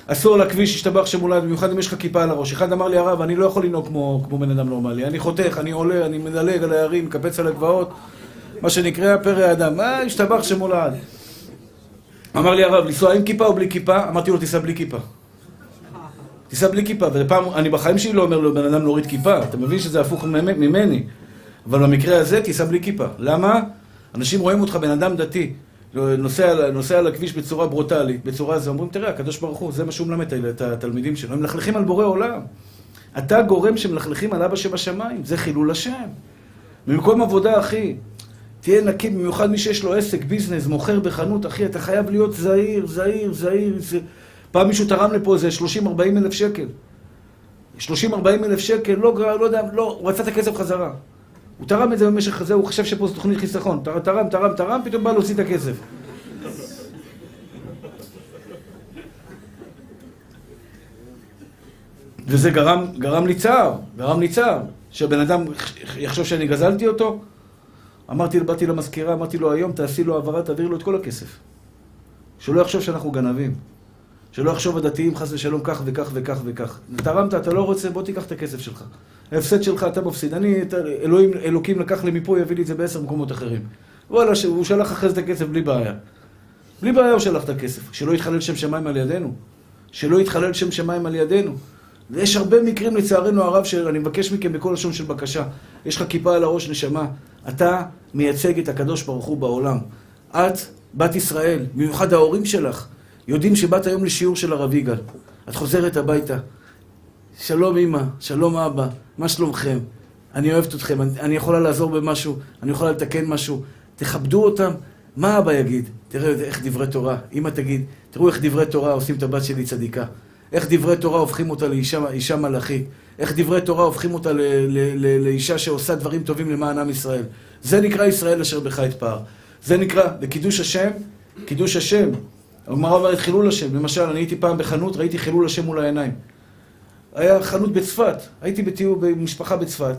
אסור לכביש, השתבח שמולד, במיוחד אם יש לך כיפה על הראש. אחד אמר לי, הרב, אני לא יכול לנהוג כמו, כמו בן אדם נורמלי. אני חותך, אני עולה, אני מדלג על ההרים, מקפץ על הגבעות, מה שנקרא פרא אדם. מה, השתבח שמולד. אמר לי הרב, לנסוע עם כיפה או בלי כיפה? אמרתי לו, תיסע בלי כיפה. תיסע בלי כיפה. ופעם, אני בחיים שלי לא אומר לבן אדם להוריד כיפה. אתה מבין שזה הפוך ממני. אבל במקרה הזה, תיסע בלי כיפה. למה? אנשים רואים אותך בן אדם דתי. נוסע, נוסע על הכביש בצורה ברוטלית, בצורה זו, אומרים, תראה, הקדוש ברוך הוא, זה מה שהוא מלמד את התלמידים שלו. הם מלכלכים על בורא עולם. אתה גורם שמלכלכים על אבא שבשמיים, זה חילול השם. במקום עבודה, אחי, תהיה נקי, במיוחד מי שיש לו עסק, ביזנס, מוכר בחנות, אחי, אתה חייב להיות זהיר, זהיר, זהיר. זה... פעם מישהו תרם לפה איזה 30-40 אלף שקל. 30-40 אלף שקל, לא, לא יודע, לא, הוא רצה את הכסף חזרה. הוא תרם את זה במשך הזה, הוא חשב שפה זו תוכנית חיסכון. תרם, תרם, תרם, תרם, פתאום בא להוציא את הכסף. וזה גרם, גרם לי צער, גרם לי צער, שהבן אדם יחשוב שאני גזלתי אותו. אמרתי, באתי למזכירה, אמרתי לו, היום תעשי לו העברה, תעביר לו את כל הכסף. שלא יחשוב שאנחנו גנבים. שלא יחשוב הדתיים חס ושלום כך וכך וכך וכך. תרמת, אתה לא רוצה, בוא תיקח את הכסף שלך. ההפסד שלך, אתה מפסיד. אני, אלוהים, אלוקים לקח לי מפה, יביא לי את זה בעשר מקומות אחרים. וואלה, הוא שלח אחרי זה את הכסף בלי בעיה. בלי בעיה הוא שלח את הכסף. שלא יתחלל שם שמיים על ידינו. שלא יתחלל שם שמיים על ידינו. ויש הרבה מקרים, לצערנו הרב, שאני מבקש מכם בכל לשון של בקשה. יש לך כיפה על הראש, נשמה. אתה מייצג את הקדוש ברוך הוא בעולם. את, בת ישראל, במיוחד ההורים שלך, יודעים שבאת היום לשיעור של הרב יגאל. את חוזרת הביתה. שלום אמא, שלום אבא, מה שלומכם? אני אוהבת אתכם, אני, אני יכולה לעזור במשהו, אני יכולה לתקן משהו. תכבדו אותם, מה אבא יגיד? תראה איך דברי תורה. אמא תגיד, תראו איך דברי תורה עושים את הבת שלי צדיקה. איך דברי תורה הופכים אותה לאישה מלאכית. איך דברי תורה הופכים אותה לאישה שעושה דברים טובים למען עם ישראל. זה נקרא ישראל אשר בך אתפאר. זה נקרא, לקידוש השם, קידוש השם. הגמרא אומרת חילול השם. למשל, אני הייתי פעם בחנות, ראיתי חילול השם מול העיניים. היה חנות בצפת, הייתי בטיול במשפחה בצפת.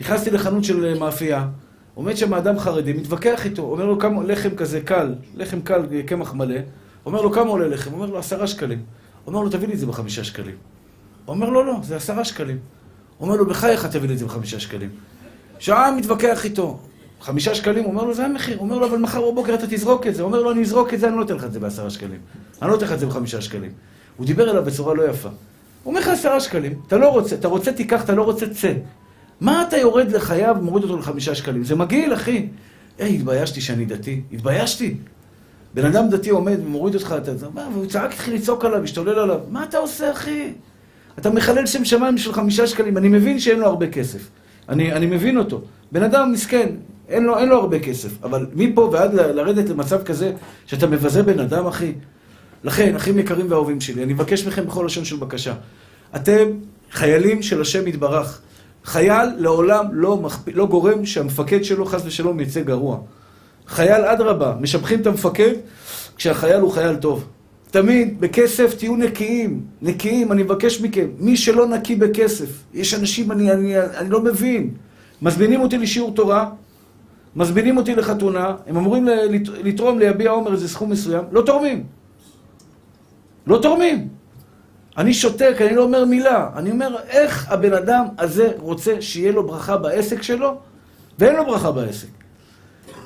נכנסתי לחנות של מאפייה, עומד שם אדם חרדי, מתווכח איתו, אומר לו כמה לחם כזה קל, לחם קל, קמח מלא, אומר לו כמה עולה לחם? אומר לו עשרה שקלים. אומר לו תביא לי את זה בחמישה שקלים. אומר לו לא, זה עשרה שקלים. אומר לו בחייך תביא לי את זה בחמישה שקלים. שעה מתווכח איתו, חמישה שקלים, אומר לו זה המחיר, אומר לו אבל מחר בבוקר אתה תזרוק את זה, אומר לו אני אזרוק את זה, אני לא אתן לך את זה בעשרה שקלים. אני לא אתן לך את זה בחמישה שקלים. הוא דיבר אליו בצורה לא יפה. הוא אומר לך עשרה שקלים, אתה לא רוצה, אתה רוצה תיקח, אתה לא רוצה צא. מה אתה יורד לחייו ומוריד אותו לחמישה שקלים? זה מגעיל, אחי. היי, התביישתי שאני דתי. התביישתי. בן אדם דתי עומד ומוריד אותך, אתה... והוא צעק, התחיל לצעוק עליו, השתולל עליו. מה אתה עושה, אחי? אתה מחלל שם שמיים בשביל חמישה שקלים. אני מבין שאין לו הרבה כסף. אני, אני מבין אותו. בן אדם מסכן, אין לו, אין לו הרבה כסף. אבל מפה ועד לרדת למצב כזה, שאתה מבזה בן אדם, אחי. לכן, אחים יקרים ואהובים שלי, אני מבקש מכם בכל לשון של בקשה. אתם חיילים של השם יתברך. חייל לעולם לא, מחפ... לא גורם שהמפקד שלו חס ושלום יצא גרוע. חייל אדרבה, משבחים את המפקד כשהחייל הוא חייל טוב. תמיד בכסף תהיו נקיים, נקיים, אני מבקש מכם. מי שלא נקי בכסף, יש אנשים, אני, אני, אני לא מבין. מזמינים אותי לשיעור תורה, מזמינים אותי לחתונה, הם אמורים לתרום, להביע עומר איזה סכום מסוים, לא תורמים. לא תורמים. אני שותק, אני לא אומר מילה. אני אומר, איך הבן אדם הזה רוצה שיהיה לו ברכה בעסק שלו, ואין לו ברכה בעסק.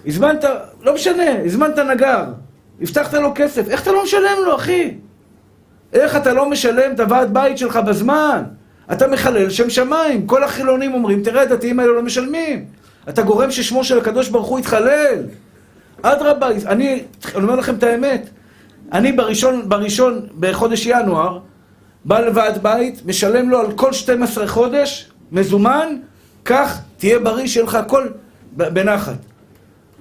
הזמנת, לא משנה, הזמנת נגר, הבטחת לו כסף, איך אתה לא משלם לו, אחי? איך אתה לא משלם את הוועד בית שלך בזמן? אתה מחלל שם שמיים. כל החילונים אומרים, תראה, הדתיים האלה לא משלמים. אתה גורם ששמו של הקדוש ברוך הוא יתחלל. אדרבה, אני, אני אומר לכם את האמת. אני בראשון, בראשון, בחודש ינואר, בא לוועד בית, משלם לו על כל 12 חודש, מזומן, קח, תהיה בריא, שיהיה לך הכל בנחת.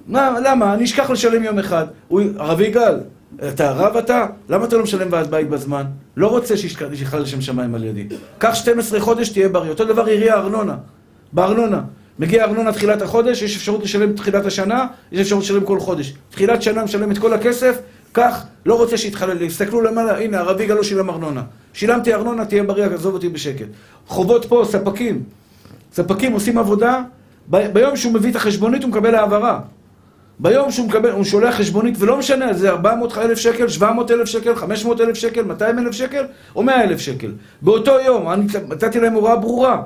מה, למה? אני אשכח לשלם יום אחד. הוא, הרב יגאל, אתה רב אתה? למה אתה לא משלם ועד בית בזמן? לא רוצה שישכח לשם שמיים על ידי. קח 12 חודש, תהיה בריא. אותו דבר עירייה ארנונה. בארנונה. מגיע ארנונה תחילת החודש, יש אפשרות לשלם תחילת השנה, יש אפשרות לשלם כל חודש. תחילת שנה משלם את כל הכסף, קח, לא רוצה שיתחלל, יסתכלו למעלה, הנה, הרב יגאל לא שילם ארנונה. שילמתי ארנונה, תהיה בריא, עזוב אותי בשקט. חובות פה, ספקים. ספקים עושים עבודה, ב- ביום שהוא מביא את החשבונית הוא מקבל העברה. ביום שהוא מקבל, הוא שולח חשבונית, ולא משנה, זה 400 אלף שקל, 700 אלף שקל, 500 אלף שקל, 200 אלף שקל, או 100 אלף שקל. באותו יום, אני נתתי להם הוראה ברורה.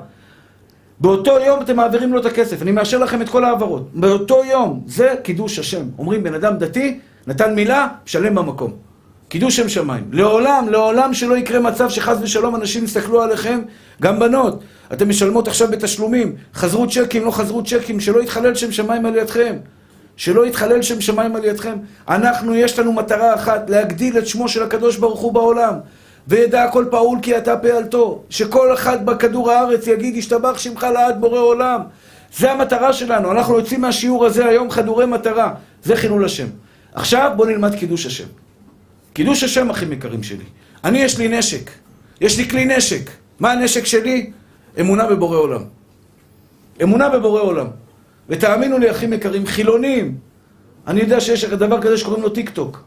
באותו יום אתם מעבירים לו את הכסף, אני מאשר לכם את כל ההעברות. באותו יום, זה קידוש השם. אומרים, בן אדם דתי, נתן מילה, משלם במקום. קידוש שם שמיים. לעולם, לעולם שלא יקרה מצב שחס ושלום אנשים יסתכלו עליכם, גם בנות. אתם משלמות עכשיו בתשלומים, חזרו צ'קים, לא חזרו צ'קים, שלא יתחלל שם שמיים על ידכם. שלא יתחלל שם שמיים על ידכם. אנחנו, יש לנו מטרה אחת, להגדיל את שמו של הקדוש ברוך הוא בעולם. וידע כל פעול כי אתה פעלתו. שכל אחד בכדור הארץ יגיד, ישתבח שמך לעד בורא עולם. זה המטרה שלנו. אנחנו יוצאים מהשיעור הזה היום חדורי מטרה. זה חילול השם. עכשיו בואו נלמד קידוש השם. קידוש השם, אחים יקרים שלי. אני, יש לי נשק. יש לי כלי נשק. מה הנשק שלי? אמונה בבורא עולם. אמונה בבורא עולם. ותאמינו לי, אחים יקרים, חילונים. אני יודע שיש דבר כזה שקוראים לו טיק טוק.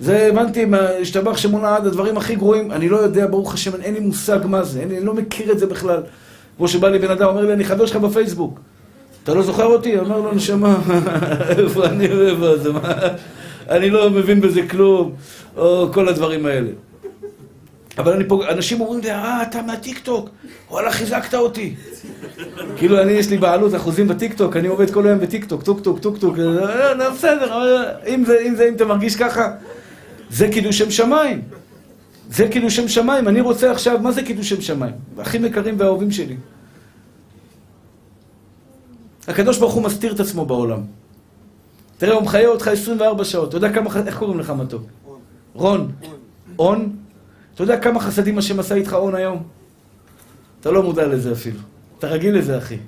זה הבנתי, השתבח שמונה עד הדברים הכי גרועים, אני לא יודע, ברוך השם, אין לי מושג מה זה, אני לא מכיר את זה בכלל. כמו שבא לי בן אדם, אומר לי, אני חבר שלך בפייסבוק. אתה לא זוכר אותי? אמר לו, נשמה, איפה אני ואיפה זה, מה? אני לא מבין בזה כלום, או כל הדברים האלה. אבל אני פה, אנשים אומרים לי, אה, אתה מהטיקטוק, וואלה, חיזקת אותי. כאילו, אני, יש לי בעלות אחוזים בטיקטוק, אני עובד כל היום בטיקטוק, טוק טוק, טוק טוק, אה, בסדר, אם זה, אם זה, אם אתה מרגיש ככה, זה קידוש שם שמיים. זה קידוש שם שמיים. אני רוצה עכשיו, מה זה קידוש שם שמיים? הכי יקרים והאהובים שלי. הקדוש ברוך הוא מסתיר את עצמו בעולם. תראה, הוא מחיה אותך 24 שעות. אתה יודע כמה, איך קוראים לך מתוק? רון. און? אתה יודע כמה חסדים השם עשה איתך און היום? אתה לא מודע לזה אפילו. אתה רגיל לזה, אחי.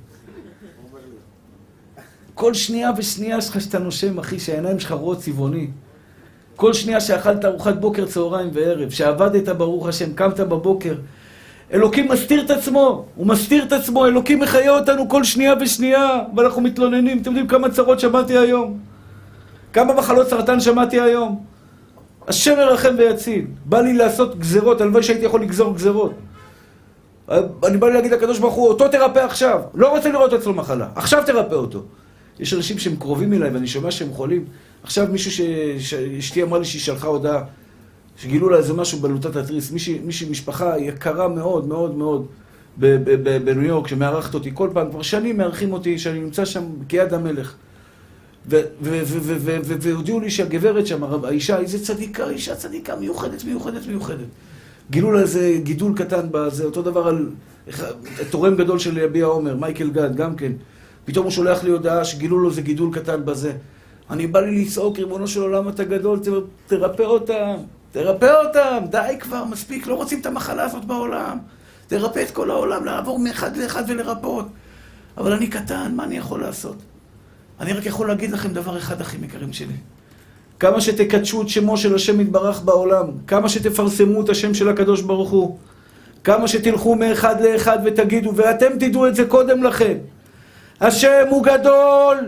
כל שנייה ושנייה שלך שאתה נושם, אחי, שהעיניים שלך רואות צבעוני. כל שנייה שאכלת ארוחת בוקר, צהריים וערב, שעבדת, ברוך השם, קמת בבוקר. אלוקים מסתיר את עצמו, הוא מסתיר את עצמו, אלוקים מחיה אותנו כל שנייה ושנייה, ואנחנו מתלוננים. אתם יודעים כמה צרות שמעתי היום? כמה מחלות סרטן שמעתי היום? השם ירחם ויציל. בא לי לעשות גזרות, הלוואי שהייתי יכול לגזור גזרות. אני בא לי להגיד לקדוש ברוך הוא, אותו תרפא עכשיו. לא רוצה לראות אצלו מחלה, עכשיו תרפא אותו. יש אנשים שהם קרובים אליי ואני שומע שהם חולים. עכשיו מישהו שאשתי אמרה לי שהיא שלחה הודעה, שגילו לה איזה משהו בלוטת התריס. מישהי, מישהי משפחה יקרה מאוד מאוד מאוד בניו יורק, שמארחת אותי כל פעם, כבר שנים מארחים אותי, שאני נמצא שם כיד המלך. והודיעו לי שהגברת שם, האישה, איזה צדיקה, אישה צדיקה מיוחדת, מיוחדת, מיוחדת. גילו לה איזה גידול קטן בזה, אותו דבר על תורם גדול של יביע עומר, מייקל גד, גם כן. פתאום הוא שולח לי הודעה שגילו לו איזה גידול קטן בזה. אני בא לי לצעוק, ריבונו של עולם, אתה גדול, תרפא אותם, תרפא אותם, די כבר, מספיק, לא רוצים את המחלה הזאת בעולם. תרפא את כל העולם, לעבור מאחד לאחד ולרפאות. אבל אני קטן, מה אני יכול לעשות? אני רק יכול להגיד לכם דבר אחד, אחים יקרים שלי. כמה שתקדשו את שמו של השם יתברך בעולם, כמה שתפרסמו את השם של הקדוש ברוך הוא, כמה שתלכו מאחד לאחד ותגידו, ואתם תדעו את זה קודם לכן. השם הוא גדול,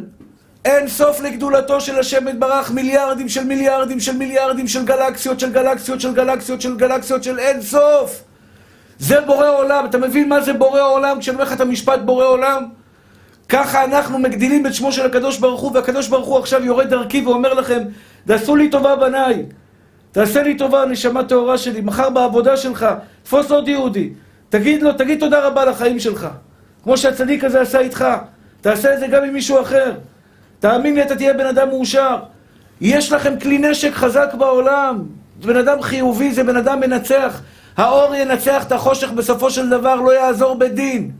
אין סוף לגדולתו של השם יתברך, מיליארדים של מיליארדים של מיליארדים של גלקסיות של גלקסיות של גלקסיות של גלקסיות של אין סוף. זה בורא עולם, אתה מבין מה זה בורא עולם כשאני אומר לך את המשפט בורא עולם? ככה אנחנו מגדילים את שמו של הקדוש ברוך הוא, והקדוש ברוך הוא עכשיו יורד דרכי ואומר לכם, תעשו לי טובה בניי, תעשה לי טובה, נשמה טהורה שלי, מחר בעבודה שלך, תפוס עוד יהודי, תגיד לו, תגיד תודה רבה לחיים שלך, כמו שהצדיק הזה עשה איתך, תעשה את זה גם עם מישהו אחר. תאמין לי, אתה תהיה בן אדם מאושר. יש לכם כלי נשק חזק בעולם. בן אדם חיובי זה בן אדם מנצח. האור ינצח את החושך בסופו של דבר, לא יעזור בדין.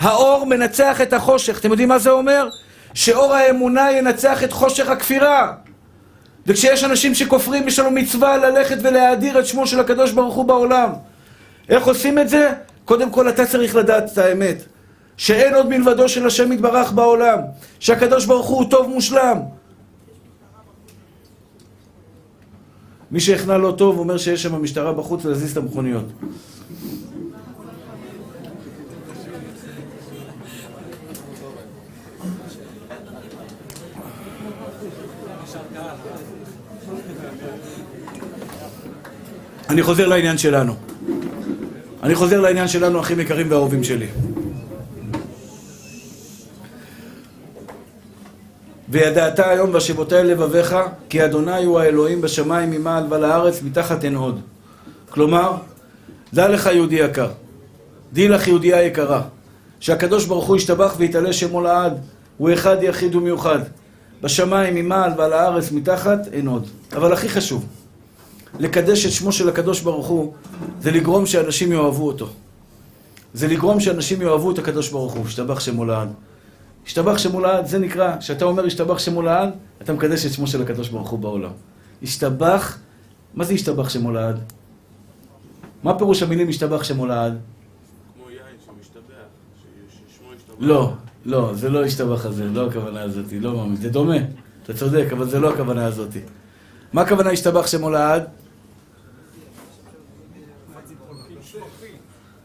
האור מנצח את החושך. אתם יודעים מה זה אומר? שאור האמונה ינצח את חושך הכפירה. וכשיש אנשים שכופרים, יש לנו מצווה ללכת ולהאדיר את שמו של הקדוש ברוך הוא בעולם. איך עושים את זה? קודם כל אתה צריך לדעת את האמת. שאין עוד מלבדו של השם יתברך בעולם. שהקדוש ברוך הוא טוב מושלם. מי שהכנע לא טוב אומר שיש שם משטרה בחוץ ולהזיז את המכוניות. אני חוזר לעניין שלנו. אני חוזר לעניין שלנו, אחים יקרים ואהובים שלי. וידעת היום והשבותי אל לבביך, כי אדוני הוא האלוהים בשמיים ממעל ועל הארץ מתחת אין עוד. כלומר, דע לך יהודי יקר, דעי לך יהודייה יקרה, שהקדוש ברוך הוא ישתבח ויתעלה שמו לעד, הוא אחד יחיד ומיוחד. בשמיים ממעל ועל הארץ מתחת אין עוד. אבל הכי חשוב, לקדש את שמו של הקדוש ברוך הוא, זה לגרום שאנשים יאהבו אותו. זה לגרום שאנשים יאהבו את הקדוש ברוך הוא, השתבח שמו לעד. השתבח שמו לעד, זה נקרא, כשאתה אומר השתבח שמו לעד, אתה מקדש את שמו של הקדוש ברוך הוא בעולם. השתבח, מה זה השתבח שמו לעד? מה פירוש המילים השתבח שמו לעד? כמו יין שמשתבח. לא, לא, זה לא השתבח הזה, לא הכוונה הזאת, לא מאמין, זה דומה, אתה צודק, אבל זה לא הכוונה הזאת. מה הכוונה השתבח שמו לעד?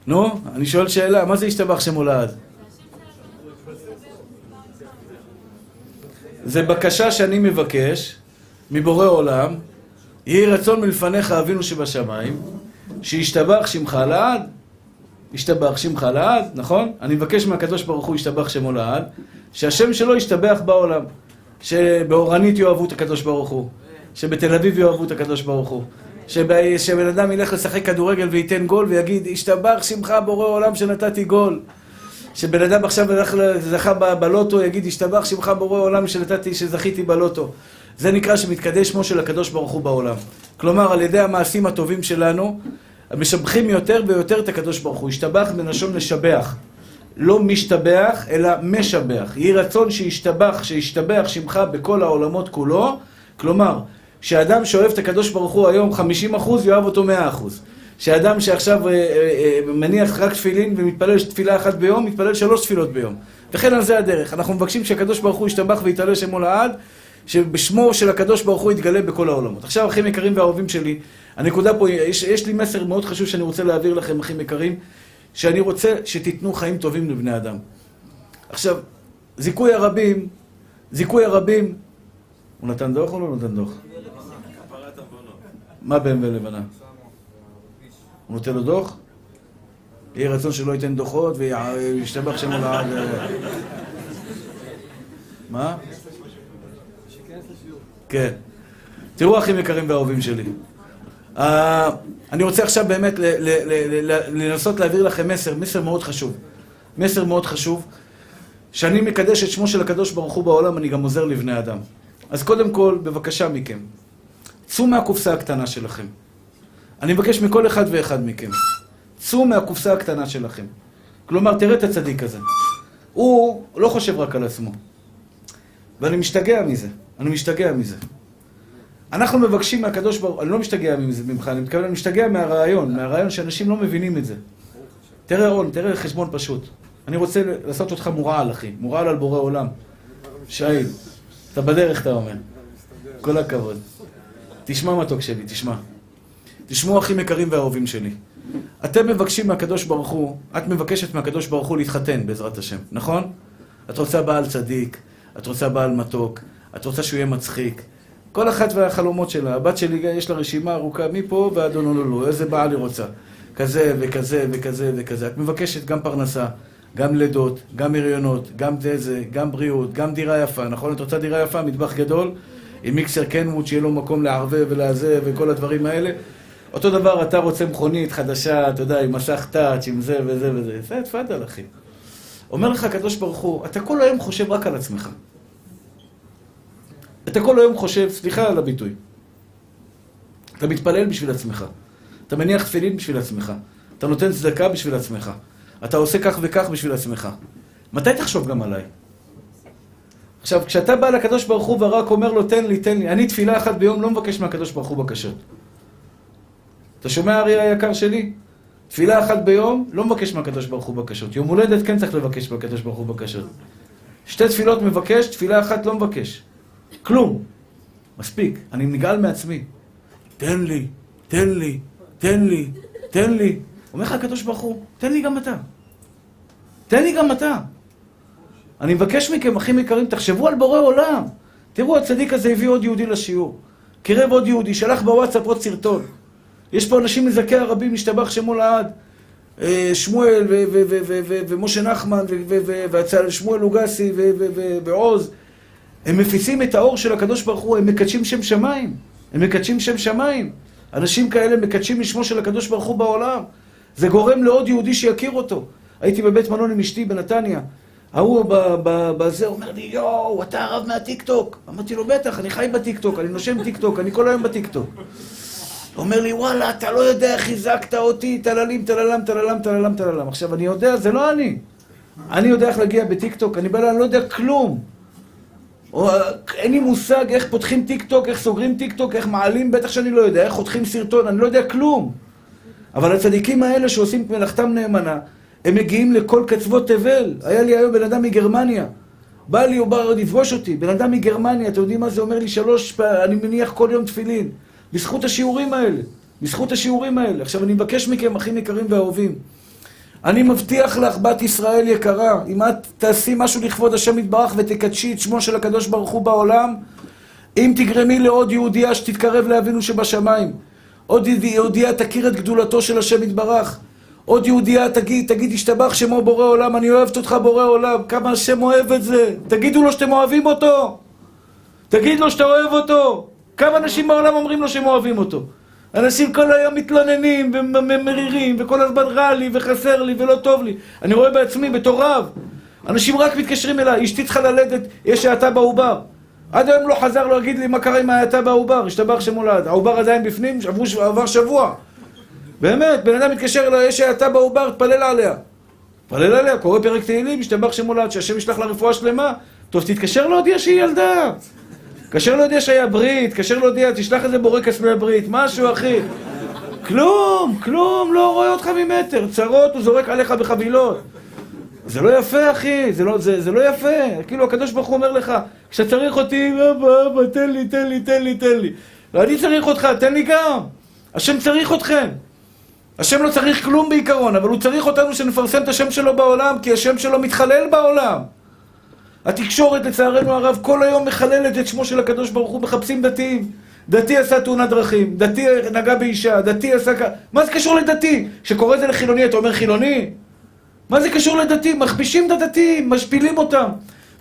נו, אני שואל שאלה, מה זה השתבח שמו לעד? זה בקשה שאני מבקש מבורא עולם, יהי רצון מלפניך אבינו שבשמיים, שישתבח שמך לעד. ישתבח שמך לעד, נכון? אני מבקש מהקדוש ברוך הוא ישתבח שמו לעד, שהשם שלו ישתבח בעולם. שבאורנית יאהבו את הקדוש ברוך הוא, שבתל אביב יאהבו את הקדוש ברוך הוא, שבן אדם ילך לשחק כדורגל וייתן גול ויגיד, השתבח שמך בורא עולם שנתתי גול. שבן אדם עכשיו זכה בלוטו, יגיד, השתבח שמך בורא עולם שנתתי, שזכיתי בלוטו. זה נקרא שמתקדש שמו של הקדוש ברוך הוא בעולם. כלומר, על ידי המעשים הטובים שלנו, משבחים יותר ויותר את הקדוש ברוך הוא. השתבח בלשון לשבח. לא משתבח, אלא משבח. יהי רצון שישתבח, שישתבח שמך בכל העולמות כולו. כלומר, כשאדם שאוהב את הקדוש ברוך הוא היום 50 אחוז, יאהב אותו 100 אחוז. שאדם שעכשיו אה, אה, אה, מניח רק תפילין ומתפלל תפילה אחת ביום, מתפלל שלוש תפילות ביום. וכן על זה הדרך. אנחנו מבקשים שהקדוש ברוך הוא ישתבח ויתעלה שמו לעד, שבשמו של הקדוש ברוך הוא יתגלה בכל העולמות. עכשיו, אחים יקרים ואהובים שלי, הנקודה פה, יש, יש לי מסר מאוד חשוב שאני רוצה להעביר לכם, אחים יקרים, שאני רוצה שתיתנו חיים טובים לבני אדם. עכשיו, זיכוי הרבים, זיכוי הרבים, הוא נתן דוח או לא נתן דוח? מה בן ולבנה? הוא נותן לו דוח? יהי רצון שלא ייתן דוחות וישתבח שמו לעד. מה? כן. תראו אחים יקרים ואהובים שלי. אה, אני רוצה עכשיו באמת לנסות להעביר לכם מסר, מסר מאוד חשוב. מסר מאוד חשוב, שאני מקדש את שמו של הקדוש ברוך הוא בעולם, אני גם עוזר לבני אדם. אז קודם כל, בבקשה מכם, צאו מהקופסה הקטנה שלכם. אני מבקש מכל אחד ואחד מכם, צאו מהקופסה הקטנה שלכם. כלומר, תראה את הצדיק הזה. הוא לא חושב רק על עצמו. ואני משתגע מזה. אני משתגע מזה. אנחנו מבקשים מהקדוש ברוך הוא, אני לא משתגע מזה ממך, אני מתכוון, אני משתגע מהרעיון, מהרעיון שאנשים לא מבינים את זה. תראה רון, תראה חשבון פשוט. אני רוצה לעשות אותך מורעל, אחי. מורעל על בורא עולם. שאיל, אתה בדרך, אתה אומר. כל הכבוד. תשמע מתוק שלי, תשמע. תשמעו אחים יקרים ואהובים שלי. אתם מבקשים מהקדוש ברוך הוא, את מבקשת מהקדוש ברוך הוא להתחתן בעזרת השם, נכון? את רוצה בעל צדיק, את רוצה בעל מתוק, את רוצה שהוא יהיה מצחיק. כל אחת והחלומות שלה. הבת שלי, יש לה רשימה ארוכה מפה ועד הונולולו, איזה בעל היא רוצה. כזה וכזה וכזה וכזה. את מבקשת גם פרנסה, גם לידות, גם הריונות, גם זה, גם בריאות, גם דירה יפה, נכון? את רוצה דירה יפה, מטבח גדול, עם מיקסר קנווד, שיהיה לו מקום לערבב ולזה וכל הדברים האלה. אותו דבר, אתה רוצה מכונית חדשה, אתה יודע, עם מסך טאץ', עם זה וזה וזה. זה תפאדל, אחי. אומר לך הקדוש ברוך הוא, אתה כל היום חושב רק על עצמך. אתה כל היום חושב, סליחה על הביטוי, אתה מתפלל בשביל עצמך. אתה מניח תפילין בשביל עצמך. אתה נותן צדקה בשביל עצמך. אתה עושה כך וכך בשביל עצמך. מתי תחשוב גם עליי? עכשיו, כשאתה בא לקדוש ברוך הוא ורק אומר לו, תן לי, תן לי, אני תפילה אחת ביום לא מבקש מהקדוש ברוך הוא בקשות. אתה שומע, אריה היקר שלי? תפילה אחת ביום לא מבקש מהקדוש ברוך הוא בקשות. יום הולדת כן צריך לבקש מהקדוש ברוך הוא בקשות. שתי תפילות מבקש, תפילה אחת לא מבקש. כלום. מספיק. אני נגעל מעצמי. תן לי, תן לי, תן לי, תן לי. אומר לך הקדוש ברוך הוא, תן לי גם אתה. תן לי גם אתה. אני מבקש מכם, אחים יקרים, תחשבו על בורא עולם. תראו, הצדיק הזה הביא עוד יהודי לשיעור. קירב עוד יהודי, שלח בוואטסאפ עוד סרטון. יש פה אנשים מזכי הרבים, משתבח שמו לעד. אה, שמואל ומשה נחמן ושמואל לוגסי ועוז. הם מפיצים את האור של הקדוש ברוך הוא, הם מקדשים שם שמיים. הם מקדשים שם שמיים. אנשים כאלה מקדשים לשמו של הקדוש ברוך הוא בעולם. זה גורם לעוד יהודי שיכיר אותו. הייתי בבית מלון עם אשתי בנתניה. ההוא בזה אומר לי, יואו, אתה הרב מהטיקטוק. אמרתי לו, בטח, אני חי בטיקטוק, אני נושם טיקטוק, אני כל היום בטיקטוק. אומר לי, וואלה, אתה לא יודע, חיזקת אותי, טללים, טללם, טללם, טללם, טללם. עכשיו, אני יודע, זה לא אני. אני יודע איך להגיע בטיקטוק, אני אני לא יודע כלום. או, אין לי מושג איך פותחים טיק טוק, איך סוגרים טיק טוק, איך מעלים, בטח שאני לא יודע, איך חותכים סרטון, אני לא יודע כלום. אבל הצדיקים האלה שעושים את מלאכתם נאמנה, הם מגיעים לכל קצוות תבל. היה לי היום בן אדם מגרמניה. בא לי, הוא בא לפגוש אותי, בן אדם מגרמניה, אתם יודעים מה זה אומר לי שלוש פעמים, אני מניח כל יום תפילין. בזכות השיעורים האלה, בזכות השיעורים האלה. עכשיו אני מבקש מכם, אחים יקרים ואהובים, אני מבטיח לך, בת ישראל יקרה, אם את תעשי משהו לכבוד השם יתברך ותקדשי את שמו של הקדוש ברוך הוא בעולם, אם תגרמי לעוד יהודייה שתתקרב לאבינו שבשמיים, עוד יהודייה תכיר את גדולתו של השם יתברך, עוד יהודייה תגיד, תגיד, השתבח שמו בורא עולם, אני אוהבת אותך בורא עולם, כמה השם אוהב את זה, תגידו לו שאתם אוהבים אותו, תגיד לו שאתה אוהב אותו, כמה אנשים בעולם אומרים לו שהם אוהבים אותו. אנשים כל היום מתלוננים ומרירים, וכל הזמן רע לי וחסר לי ולא טוב לי. אני רואה בעצמי בתור רב. אנשים רק מתקשרים אליי, אשתי צריכה ללדת, יש האטה בעובר. עד היום לא חזר להגיד לי מה קרה עם ההאטה בעובר, השתבח שמולד. העובר עדיין בפנים, עברו, עבר שבוע. באמת, בן אדם מתקשר אליי, יש האטה בעובר, תפלל עליה. תפלל עליה, קורא פרק תהילים, השתבח שמולד, שהשם ישלח לה רפואה שלמה. טוב, תתקשר להודיע שהיא ילדה. תתקשר להודיע שהיה ברית, תתקשר להודיע, תשלח איזה בורקס מהברית, משהו אחי. כלום, כלום, לא רואה אותך ממטר. צרות, הוא זורק עליך בחבילות. זה לא יפה, אחי, זה לא, זה, זה לא יפה. כאילו, הקדוש ברוך הוא אומר לך, כשאתה צריך אותי, אבא, אבא, תן לי, תן לי, תן לי, תן לי. ואני צריך אותך, תן לי גם. השם צריך אתכם. השם לא צריך כלום בעיקרון, אבל הוא צריך אותנו שנפרסם את השם שלו בעולם, כי השם שלו מתחלל בעולם. התקשורת, לצערנו הרב, כל היום מחללת את שמו של הקדוש ברוך הוא, מחפשים דתיים. דתי עשה תאונת דרכים, דתי נגע באישה, דתי עשה כ... מה זה קשור לדתי? כשקורא זה לחילוני, אתה אומר חילוני? מה זה קשור לדתי? מכפישים את הדתיים, משפילים אותם.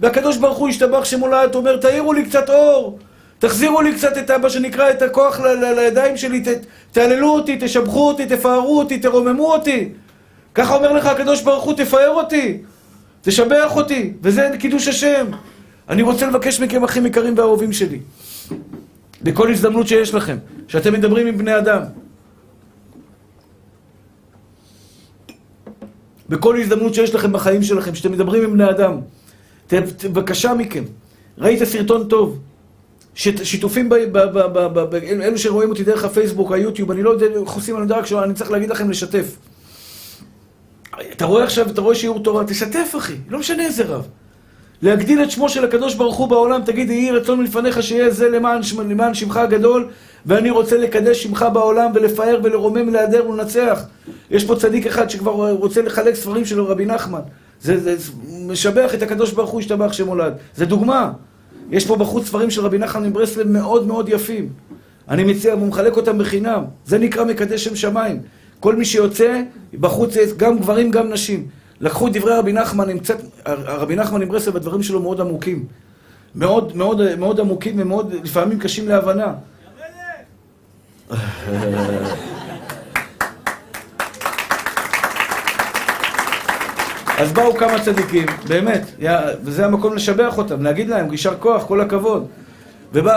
והקדוש ברוך הוא השתבח שמולד, אומר, תאירו לי קצת אור, תחזירו לי קצת את, מה שנקרא, את הכוח ל- ל- לידיים שלי, ת- תעללו אותי, תשבחו אותי, תפארו אותי, תרוממו אותי. ככה אומר לך הקדוש ברוך הוא, תפאר אותי, תשבח אותי, וזה קידוש השם. אני רוצה לבקש מכם, אחים יקרים ואהובים שלי, בכל הזדמנות שיש לכם, שאתם מדברים עם בני אדם, בכל הזדמנות שיש לכם בחיים שלכם, שאתם מדברים עם בני אדם, בבקשה מכם, ראית סרטון טוב, שיתופים, ב, ב, ב, ב, ב, ב, אלו שרואים אותי דרך הפייסבוק, היוטיוב, אני לא יודע איך עושים, אני יודע רק שאני צריך להגיד לכם לשתף. אתה רואה עכשיו, אתה רואה שיעור תורה, תשתף אחי, לא משנה איזה רב. להגדיל את שמו של הקדוש ברוך הוא בעולם, תגיד, יהי רצון מלפניך שיהיה זה למען, שמ- למען שמך הגדול, ואני רוצה לקדש שמך בעולם ולפאר ולרומם ולהדר ולנצח. יש פה צדיק אחד שכבר רוצה לחלק ספרים של רבי נחמן. זה, זה משבח את הקדוש ברוך הוא, השתבח שמולד. זה דוגמה. יש פה בחוץ ספרים של רבי נחמן מברסלב מאוד מאוד יפים. אני מציע, הוא מחלק אותם בחינם. זה נקרא מקדש שם שמיים. כל מי שיוצא, בחוץ, גם גברים, גם נשים. לקחו את דברי רבי נחמן, קצת, רבי נחמן מברסלב, הדברים שלו מאוד עמוקים. מאוד, מאוד, מאוד עמוקים ומאוד, לפעמים קשים להבנה. אז באו כמה צדיקים, באמת, יא- וזה המקום לשבח אותם, להגיד להם, יישר כוח, כל הכבוד. ובאו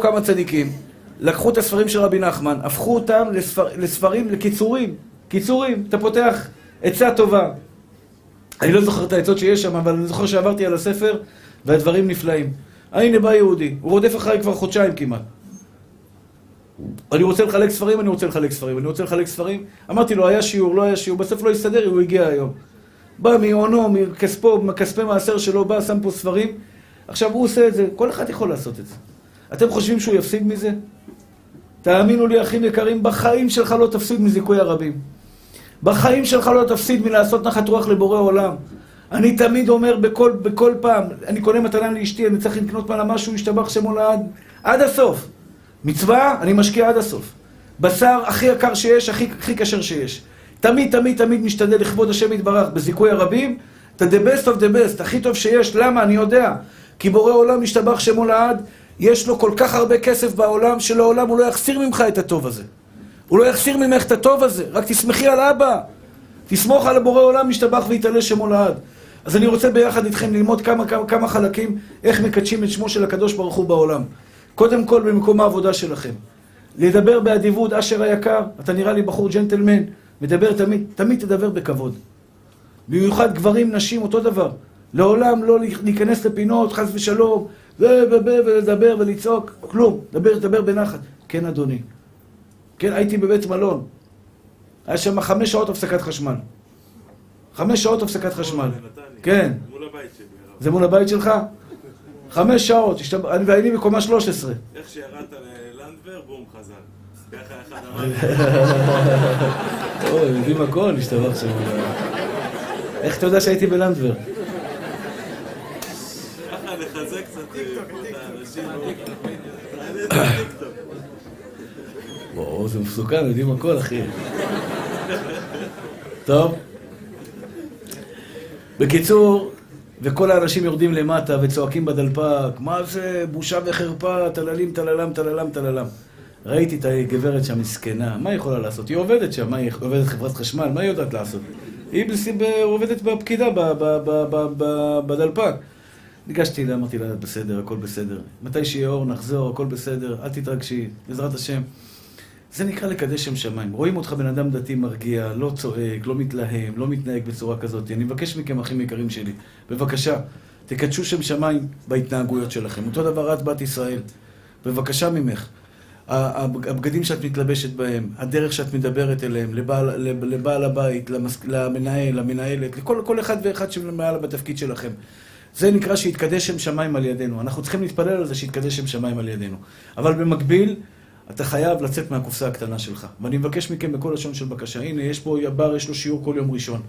כמה צדיקים, לקחו את הספרים של רבי נחמן, הפכו אותם לספר, לספרים, לקיצורים. קיצורים, אתה פותח עצה טובה. אני לא זוכר את העצות שיש שם, אבל אני זוכר שעברתי על הספר, והדברים נפלאים. הנה בא יהודי, הוא רודף אחריי כבר חודשיים כמעט. אני רוצה לחלק ספרים, אני רוצה לחלק ספרים, אני רוצה לחלק ספרים. אמרתי לו, היה שיעור, לא היה שיעור, בסוף לא הסתדר, הוא הגיע היום. בא מהונו, מכספו, מכספי מעשר שלו, בא, שם פה ספרים. עכשיו הוא עושה את זה, כל אחד יכול לעשות את זה. אתם חושבים שהוא יפסיד מזה? תאמינו לי, אחים יקרים, בחיים שלך לא תפסיד מזיכוי הרבים. בחיים שלך לא תפסיד מלעשות נחת רוח לבורא עולם. אני תמיד אומר בכל, בכל פעם, אני קונה מתנה לאשתי, אני צריך לקנות ממנה משהו, ישתבח שמו לעד, עד הסוף. מצווה, אני משקיע עד הסוף. בשר הכי יקר שיש, הכי, הכי כשר שיש. תמיד, תמיד, תמיד משתדל לכבוד השם יתברך בזיכוי הרבים, את ה-the best of the best, הכי טוב שיש. למה? אני יודע. כי בורא עולם ישתבח שמו לעד, יש לו כל כך הרבה כסף בעולם, שלעולם הוא לא יחסיר ממך את הטוב הזה. הוא לא יחסיר ממך את הטוב הזה, רק תסמכי על אבא. תסמוך על הבורא עולם, ישתבח ויתעלה שמו לעד. אז אני רוצה ביחד איתכם ללמוד כמה, כמה, כמה חלקים, איך מקדשים את שמו של הקדוש ברוך הוא בעולם. קודם כל במקום העבודה שלכם. לדבר באדיבות, אשר היקר, אתה נראה לי בחור ג'נטלמן, מדבר תמיד, תמיד תדבר בכבוד. במיוחד גברים, נשים, אותו דבר. לעולם לא להיכנס לפינות, חס ושלום, ולדבר ולצעוק, כלום. דבר, דבר בנחת. כן, אדוני. כן, הייתי בבית מלון. היה שם חמש שעות הפסקת חשמל. חמש שעות הפסקת חשמל. כן. מול הבית שלי. זה מול הבית שלך? חמש שעות, אני- ואני בקומה 13. איך שירדת ללנדבר, בום, חזר. ככה אחד אמר אוי, יודעים הכל, השתבח שם. איך אתה יודע שהייתי בלנדבר? לחזק קצת אה, את האנשים. וואו, זה מסוכן, יודעים הכל, אחי. טוב. בקיצור, וכל האנשים יורדים למטה וצועקים בדלפק, מה זה, בושה וחרפה, טללים, טללם, טללם, טללם. ראיתי את הגברת שם מסכנה, מה היא יכולה לעשות? היא עובדת שם, מה היא עובדת חברת חשמל, מה היא יודעת לעשות? היא עובדת בפקידה ב- ב- ב- ב- ב- בדלפק. ניגשתי אליה, אמרתי לה, בסדר, הכל בסדר. מתי שיהיה אור, נחזור, הכל בסדר, אל תתרגשי, בעזרת השם. זה נקרא לקדש שם שמיים. רואים אותך בן אדם דתי מרגיע, לא צועק, לא מתלהם, לא מתנהג בצורה כזאת. אני מבקש מכם, אחים יקרים שלי, בבקשה, תקדשו שם שמיים בהתנהגויות שלכם. אותו דבר את, בת ישראל. בבקשה ממך. הבגדים שאת מתלבשת בהם, הדרך שאת מדברת אליהם, לבעל, לבעל הבית, למנהל, למנהלת, לכל כל אחד ואחד שמעל בתפקיד שלכם. זה נקרא שיתקדש שם שמיים על ידינו. אנחנו צריכים להתפלל על זה שיתקדש שם שמיים על ידינו. אבל במקביל, אתה חייב לצאת מהקופסה הקטנה שלך. ואני מבקש מכם בכל לשון של בקשה. הנה, יש פה בר, יש לו שיעור כל יום ראשון,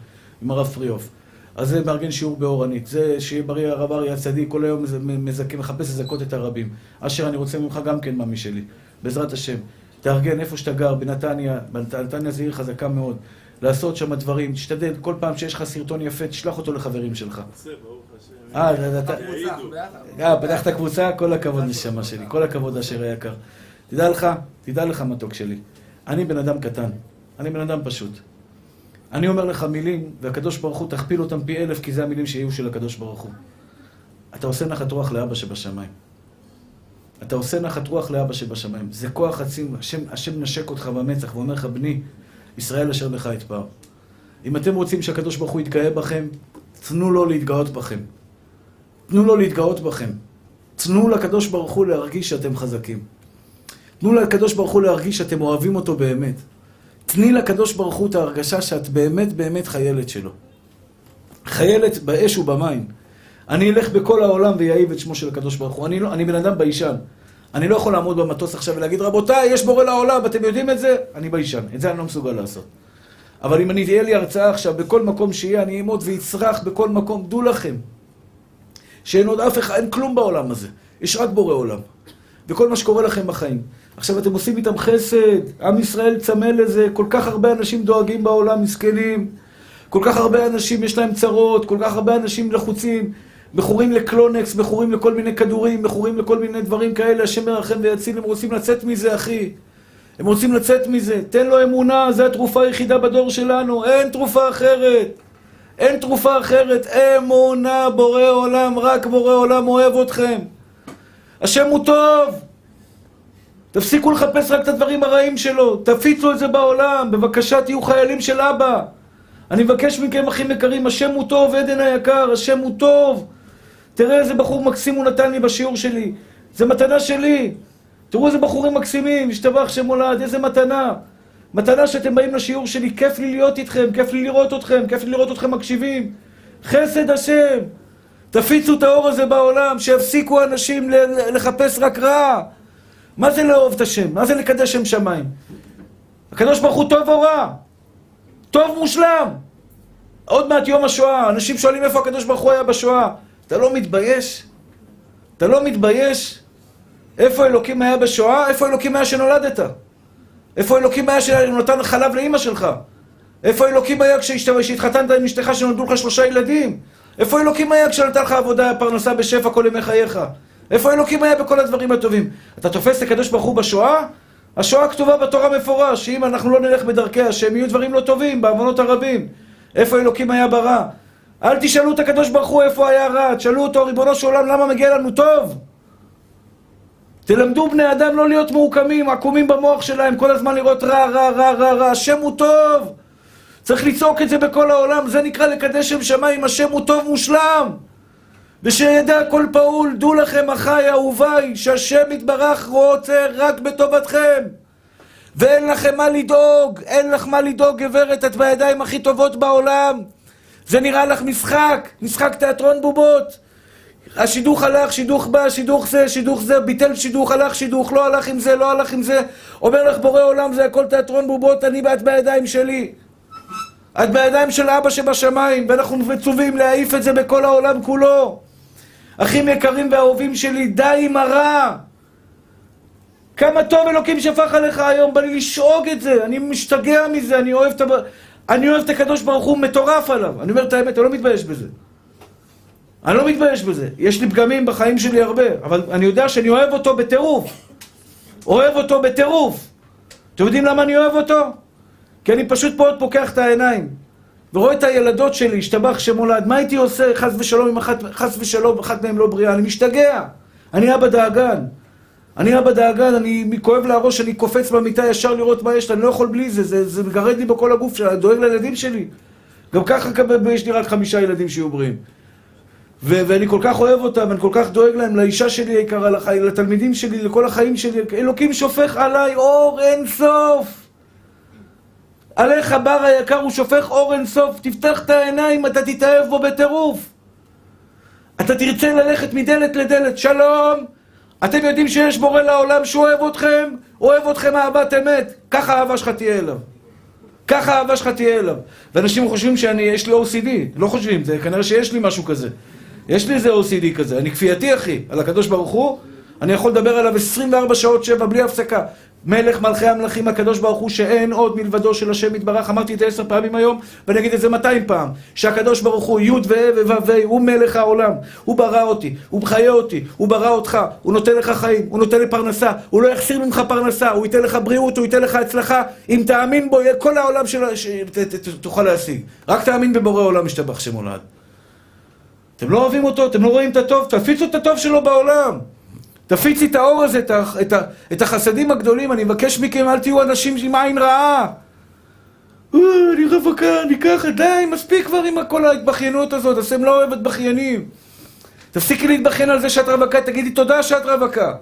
עם הרב פריאוף. אז זה מארגן שיעור באורנית. זה שיהיה בריא הרב אריה הצדיק, כל היום מזכה, מחפש לזכות את הרבים. אשר, אני רוצה ממך גם כן מאמי שלי. בעזרת השם. תארגן איפה שאתה גר, בנתניה, בנתניה זה עיר חזקה מאוד. לעשות שם דברים, תשתדל, כל פעם שיש לך סרטון יפה, תשלח אותו לחברים שלך. אה, אתה... אה, פתחת קבוצה? כל הכבוד נשמה שלי, כל הכבוד אשר היקר. תדע לך, תדע לך מתוק שלי, אני בן אדם קטן, אני בן אדם פשוט. אני אומר לך מילים, והקדוש ברוך הוא תכפיל אותם פי אלף, כי זה המילים שיהיו של הקדוש ברוך הוא. אתה עושה נחת רוח לאבא שבשמיים. אתה עושה נחת רוח לאבא שבשמיים. זה כוח עצים, השם, השם נשק אותך במצח ואומר לך, בני, ישראל אשר בך יתפאר. אם אתם רוצים שהקדוש ברוך הוא יתגאה בכם, תנו לו להתגאות בכם. תנו לו להתגאות בכם. תנו לקדוש ברוך הוא להרגיש שאתם חזקים. תנו לקדוש ברוך הוא להרגיש שאתם אוהבים אותו באמת. תני לקדוש ברוך הוא את ההרגשה שאת באמת באמת חיילת שלו. חיילת באש ובמים. אני אלך בכל העולם ואאהיב את שמו של הקדוש ברוך הוא. אני, לא, אני בן אדם ביישן. אני לא יכול לעמוד במטוס עכשיו ולהגיד, רבותיי, יש בורא לעולם, אתם יודעים את זה? אני ביישן. את זה אני לא מסוגל לעשות. אבל אם אני תהיה לי הרצאה עכשיו, בכל מקום שיהיה, אני אעמוד ואצרח בכל מקום. דעו לכם, שאין עוד אף אחד, אין כלום בעולם הזה. יש רק בורא עולם. וכל מה שקורה לכם בחיים. עכשיו אתם עושים איתם חסד, עם ישראל צמא לזה, כל כך הרבה אנשים דואגים בעולם, מסכנים. כל כך הרבה אנשים יש להם צרות, כל כך הרבה אנשים לחוצים. מכורים לקלונקס, מכורים לכל מיני כדורים, מכורים לכל מיני דברים כאלה, השם מרחם ויציל, הם רוצים לצאת מזה, אחי. הם רוצים לצאת מזה. תן לו אמונה, זו התרופה היחידה בדור שלנו, אין תרופה אחרת. אין תרופה אחרת. אמונה, בורא עולם, רק בורא עולם אוהב אתכם. השם הוא טוב. תפסיקו לחפש רק את הדברים הרעים שלו, תפיצו את זה בעולם, בבקשה תהיו חיילים של אבא. אני מבקש מכם, אחים יקרים, השם הוא טוב, עדן היקר, השם הוא טוב. תראה איזה בחור מקסים הוא נתן לי בשיעור שלי. זה מתנה שלי. תראו איזה בחורים מקסימים, השתבח שם הולד, איזה מתנה. מתנה שאתם באים לשיעור שלי, כיף לי להיות איתכם, כיף לי לראות אתכם, כיף לי לראות אתכם מקשיבים. חסד השם. תפיצו את האור הזה בעולם, שיפסיקו אנשים לחפש רק רע. מה זה לאהוב את השם? מה זה לקדש שם שמיים? הקדוש ברוך הוא טוב או רע? טוב מושלם. עוד מעט יום השואה, אנשים שואלים איפה הקדוש ברוך הוא היה בשואה. אתה לא מתבייש? אתה לא מתבייש? איפה אלוקים היה בשואה? איפה אלוקים היה שנולדת? איפה אלוקים היה שנתן חלב לאימא שלך? איפה אלוקים היה כשהתחתנת עם אשתך שנולדו לך שלושה ילדים? איפה אלוקים היה כשנתן לך עבודה, פרנסה בשפע כל ימי חייך? איפה אלוקים היה בכל הדברים הטובים? אתה תופס את הקדוש ברוך הוא בשואה? השואה כתובה בתורה מפורש, שאם אנחנו לא נלך בדרכי השם, יהיו דברים לא טובים, בעוונות הרבים. איפה אלוקים היה ברע? אל תשאלו את הקדוש ברוך הוא איפה היה רע, תשאלו אותו, ריבונו של עולם, למה מגיע לנו טוב? תלמדו בני אדם לא להיות מעוקמים, עקומים במוח שלהם, כל הזמן לראות רע, רע, רע, רע, רע, השם הוא טוב! צריך לצעוק את זה בכל העולם, זה נקרא לקדש שם שמיים, השם הוא טוב מושלם! ושידע כל פעול, דעו לכם אחיי אהוביי, שהשם יתברך רוצה רק בטובתכם. ואין לכם מה לדאוג, אין לך מה לדאוג גברת, את בידיים הכי טובות בעולם. זה נראה לך משחק, משחק תיאטרון בובות. השידוך הלך, שידוך בא, שידוך זה, שידוך זה, ביטל שידוך, הלך שידוך, לא הלך עם זה, לא הלך עם זה. אומר לך בורא עולם, זה הכל תיאטרון בובות, אני ואת בידיים שלי. את בידיים של אבא שבשמיים, ואנחנו מצווים להעיף את זה בכל העולם כולו. אחים יקרים ואהובים שלי, די עם הרע. כמה טוב אלוקים שפך עליך היום, בא לי לשאוג את זה, אני משתגע מזה, אני אוהב את. אני אוהב את הקדוש ברוך הוא מטורף עליו. אני אומר את האמת, אני לא מתבייש בזה. אני לא מתבייש בזה. יש לי פגמים בחיים שלי הרבה, אבל אני יודע שאני אוהב אותו בטירוף. אוהב אותו בטירוף. אתם יודעים למה אני אוהב אותו? כי אני פשוט פה עוד פוקח את העיניים. ורואה את הילדות שלי, השתבח שמולד, מה הייתי עושה חס ושלום אם אחת, חס ושלום אחת מהן לא בריאה? אני משתגע. אני אבא דאגן. אני אבא דאגן, אני כואב לה הראש, אני קופץ במיטה ישר לראות מה יש אני לא יכול בלי זה, זה, זה מגרד לי בכל הגוף שלה, דואג לילדים שלי. גם ככה יש לי רק חמישה ילדים שיהיו בריאים. ו- ואני כל כך אוהב אותם, ואני כל כך דואג להם, לאישה שלי היקרה, לח- לתלמידים שלי, לכל החיים שלי. אלוקים שופך עליי אור אין סוף. עליך בר היקר הוא שופך אור אין סוף, תפתח את העיניים, אתה תתאהב בו בטירוף. אתה תרצה ללכת מדלת לדלת, שלום! אתם יודעים שיש בורא לעולם שהוא אוהב אתכם? אוהב אתכם אהבת אמת. ככה האהבה שלך תהיה אליו. ככה האהבה שלך תהיה אליו. ואנשים חושבים שאני, יש לי OCD. לא חושבים, זה כנראה שיש לי משהו כזה. יש לי איזה OCD כזה. אני כפייתי, אחי, על הקדוש ברוך הוא. אני יכול לדבר עליו 24 שעות שבע בלי הפסקה. מלך מלכי המלכים הקדוש ברוך הוא שאין עוד מלבדו של השם יתברך, אמרתי את זה עשר פעמים היום ואני אגיד את זה 200 פעם שהקדוש ברוך הוא י' ו' ו' הוא מלך העולם הוא ברא אותי, הוא מחיה אותי, הוא ברא אותך הוא נותן לך חיים, הוא נותן לי פרנסה הוא לא יחסיר ממך פרנסה, הוא ייתן לך בריאות, הוא ייתן לך הצלחה אם תאמין בו, יהיה כל העולם שתוכל להשיג רק תאמין בבורא עולם משתבח שמולד אתם לא אוהבים אותו? אתם לא רואים את הטוב? תפיצו את הטוב שלו בעולם תפיצי את האור הזה, את, ה, את, ה, את החסדים הגדולים, אני מבקש מכם, אל תהיו אנשים עם עין רעה. אה, אני רווקה, אני ככה, די, מספיק כבר עם כל ההתבכיינות הזאת, אתם לא אוהבת בכיינים. תפסיקי להתבכיין על זה שאת רווקה, תגידי תודה שאת רווקה.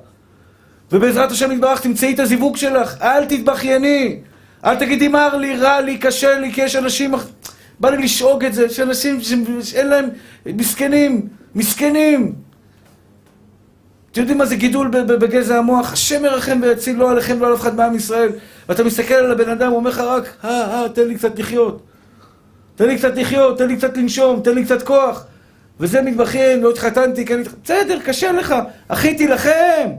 ובעזרת השם יתברך תמצאי את הזיווג שלך, אל תתבכייני. אל תגידי מר לי, רע לי, קשה לי, כי יש אנשים... בא לי לשאוג את זה, יש אנשים שאין להם... מסכנים, מסכנים. אתם יודעים מה זה גידול בגזע המוח? השם ירחם ויציל לא עליכם ולא על אף אחד מעם ישראל. ואתה מסתכל על הבן אדם, הוא אומר לך רק, אה, אה, תן לי קצת לחיות. תן לי קצת לחיות, תן לי קצת לנשום, תן לי קצת כוח. וזה מתבכיין, לא התחתנתי, כן, בסדר, קשה לך. אחי, תילחם.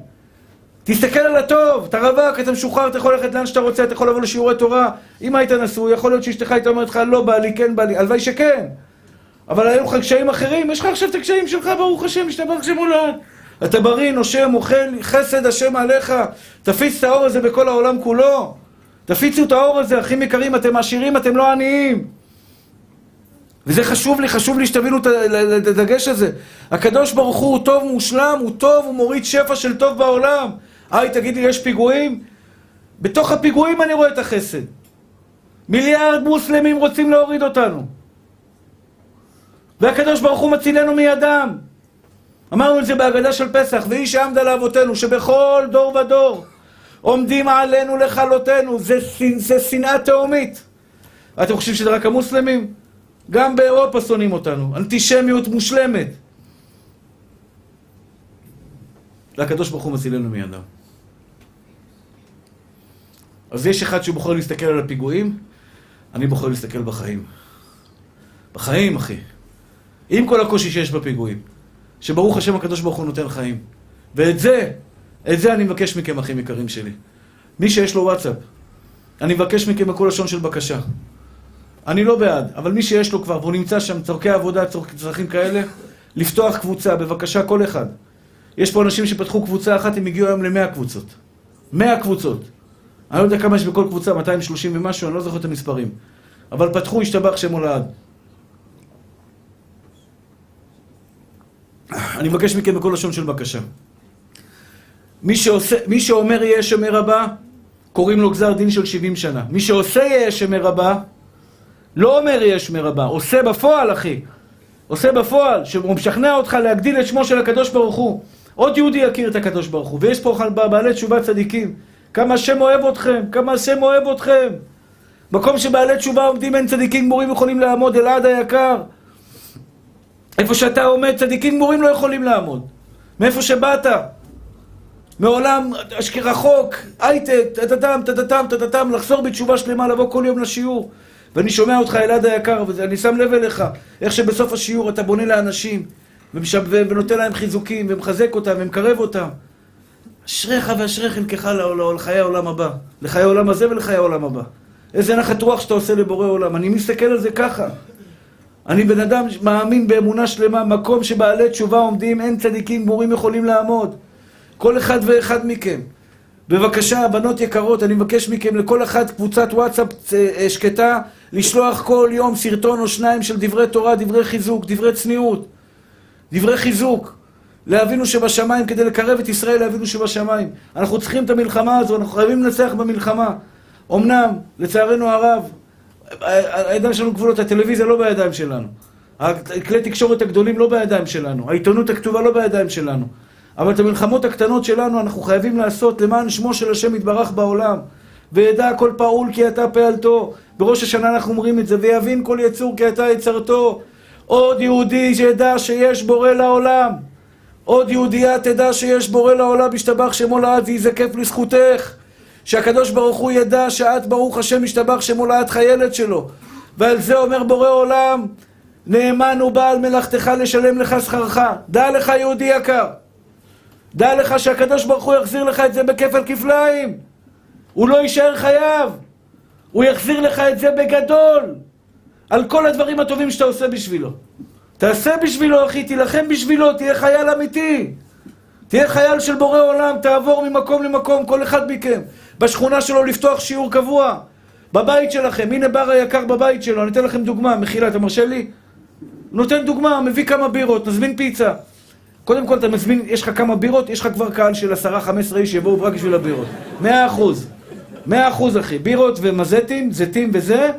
תסתכל על הטוב, אתה רווק, אתה משוחרר, אתה יכול ללכת לאן שאתה רוצה, אתה יכול לבוא לשיעורי תורה. אם היית נשוי, יכול להיות שאשתך הייתה אומרת לך, לא בא לי, כן בא לי, הלוואי שכן. אבל היו לך קשיים אחרים, יש לך עכשיו את הקשיים שלך, ברוך השם, השתבח שמולד. אתה בריא, נושם, אוכל, חסד השם עליך. תפיץ את האור הזה בכל העולם כולו. תפיצו את האור הזה, אחים יקרים, אתם עשירים, אתם לא עניים. וזה חשוב לי, חשוב לי שתבינו את הדגש הזה. הקדוש ברוך הוא הוא טוב, מושלם, הוא טוב, הוא מוריד שפע של טוב בעולם. היי, תגיד לי, יש פיגועים? בתוך הפיגועים אני רואה את החסד. מיליארד מוסלמים רוצים להוריד אותנו. והקדוש ברוך הוא מצילנו מידם. אמרנו את זה בהגדה של פסח, והיא שעמדה לאבותינו, שבכל דור ודור עומדים עלינו לכלותנו, זה, זה שנאה תהומית. אתם חושבים שזה רק המוסלמים? גם באירופה שונאים אותנו, אנטישמיות מושלמת. והקדוש ברוך הוא מצילנו מידם. אז יש אחד שבוחר להסתכל על הפיגועים, אני בוחר להסתכל בחיים. בחיים, אחי. עם כל הקושי שיש בפיגועים. שברוך השם הקדוש ברוך הוא נותן חיים. ואת זה, את זה אני מבקש מכם, אחים יקרים שלי. מי שיש לו וואטסאפ, אני מבקש מכם בכל לשון של בקשה. אני לא בעד, אבל מי שיש לו כבר, והוא נמצא שם, צורכי עבודה, צרכים כאלה, לפתוח קבוצה, בבקשה, כל אחד. יש פה אנשים שפתחו קבוצה אחת, הם הגיעו היום למאה קבוצות. מאה קבוצות. אני לא יודע כמה יש בכל קבוצה, 230 ומשהו, אני לא זוכר את המספרים. אבל פתחו, השתבח שם הולד. אני מבקש מכם בכל לשון של בקשה. מי, שעושה, מי שאומר יהיה שמר הבא, קוראים לו גזר דין של 70 שנה. מי שעושה יהיה שמר הבא, לא אומר יהיה שמר הבא, עושה בפועל, אחי. עושה בפועל, שהוא משכנע אותך להגדיל את שמו של הקדוש ברוך הוא. עוד יהודי יכיר את הקדוש ברוך הוא. ויש פה בעלי תשובה צדיקים. כמה השם אוהב אתכם, כמה השם אוהב אתכם. מקום שבעלי תשובה עומדים אין צדיקים גמורים יכולים לעמוד, אלעד היקר. איפה שאתה עומד, צדיקים גמורים לא יכולים לעמוד. מאיפה שבאת. מעולם רחוק, הייטק, טטטם, טטטם, טטטם, לחזור בתשובה שלמה, לבוא כל יום לשיעור. ואני שומע אותך, אלעד היקר, ואני שם לב אליך, איך שבסוף השיעור אתה בונה לאנשים, ומשב... ונותן להם חיזוקים, ומחזק אותם, ומקרב אותם. אשריך ואשרי חלקך לחיי העולם הבא. לחיי העולם הזה ולחיי העולם הבא. איזה נחת רוח שאתה עושה לבורא עולם. אני מסתכל על זה ככה. אני בן אדם מאמין באמונה שלמה, מקום שבעלי תשובה עומדים, אין צדיקים גמורים יכולים לעמוד. כל אחד ואחד מכם. בבקשה, בנות יקרות, אני מבקש מכם לכל אחת קבוצת וואטסאפ אה, שקטה, לשלוח כל יום סרטון או שניים של דברי תורה, דברי חיזוק, דברי צניעות, דברי חיזוק. לאבינו שבשמיים, כדי לקרב את ישראל לאבינו שבשמיים. אנחנו צריכים את המלחמה הזו, אנחנו חייבים לנצח במלחמה. אמנם, לצערנו הרב, הידיים שלנו גבולות, הטלוויזיה לא בידיים שלנו. כלי תקשורת הגדולים לא בידיים שלנו, העיתונות הכתובה לא בידיים שלנו. אבל את המלחמות הקטנות שלנו אנחנו חייבים לעשות למען שמו של השם יתברך בעולם. וידע כל פעול כי אתה פעלתו. בראש השנה אנחנו אומרים את זה, ויבין כל יצור כי אתה יצרתו. עוד יהודי שידע שיש בורא לעולם. עוד יהודייה תדע שיש בורא לעולם, ישתבח שמו לעד ויזקף לזכותך. שהקדוש ברוך הוא ידע שאת ברוך השם ישתבח שמו לעד חיילת שלו. ועל זה אומר בורא עולם, נאמן הוא בעל מלאכתך לשלם לך שכרך. דע לך יהודי יקר. דע לך שהקדוש ברוך הוא יחזיר לך את זה בכפל כפליים. הוא לא יישאר חייב. הוא יחזיר לך את זה בגדול. על כל הדברים הטובים שאתה עושה בשבילו. תעשה בשבילו, אחי, תילחם בשבילו, תהיה חייל אמיתי. תהיה חייל של בורא עולם, תעבור ממקום למקום, כל אחד מכם. בשכונה שלו לפתוח שיעור קבוע. בבית שלכם, הנה בר היקר בבית שלו, אני אתן לכם דוגמה, מחילה, אתה מרשה לי? נותן דוגמה, מביא כמה בירות, נזמין פיצה. קודם כל אתה מזמין, יש לך כמה בירות, יש לך כבר קהל של עשרה, חמש עשרה איש שיבואו רק בשביל הבירות. מאה אחוז. מאה אחוז אחי. בירות ומזטים, זיתים וזה,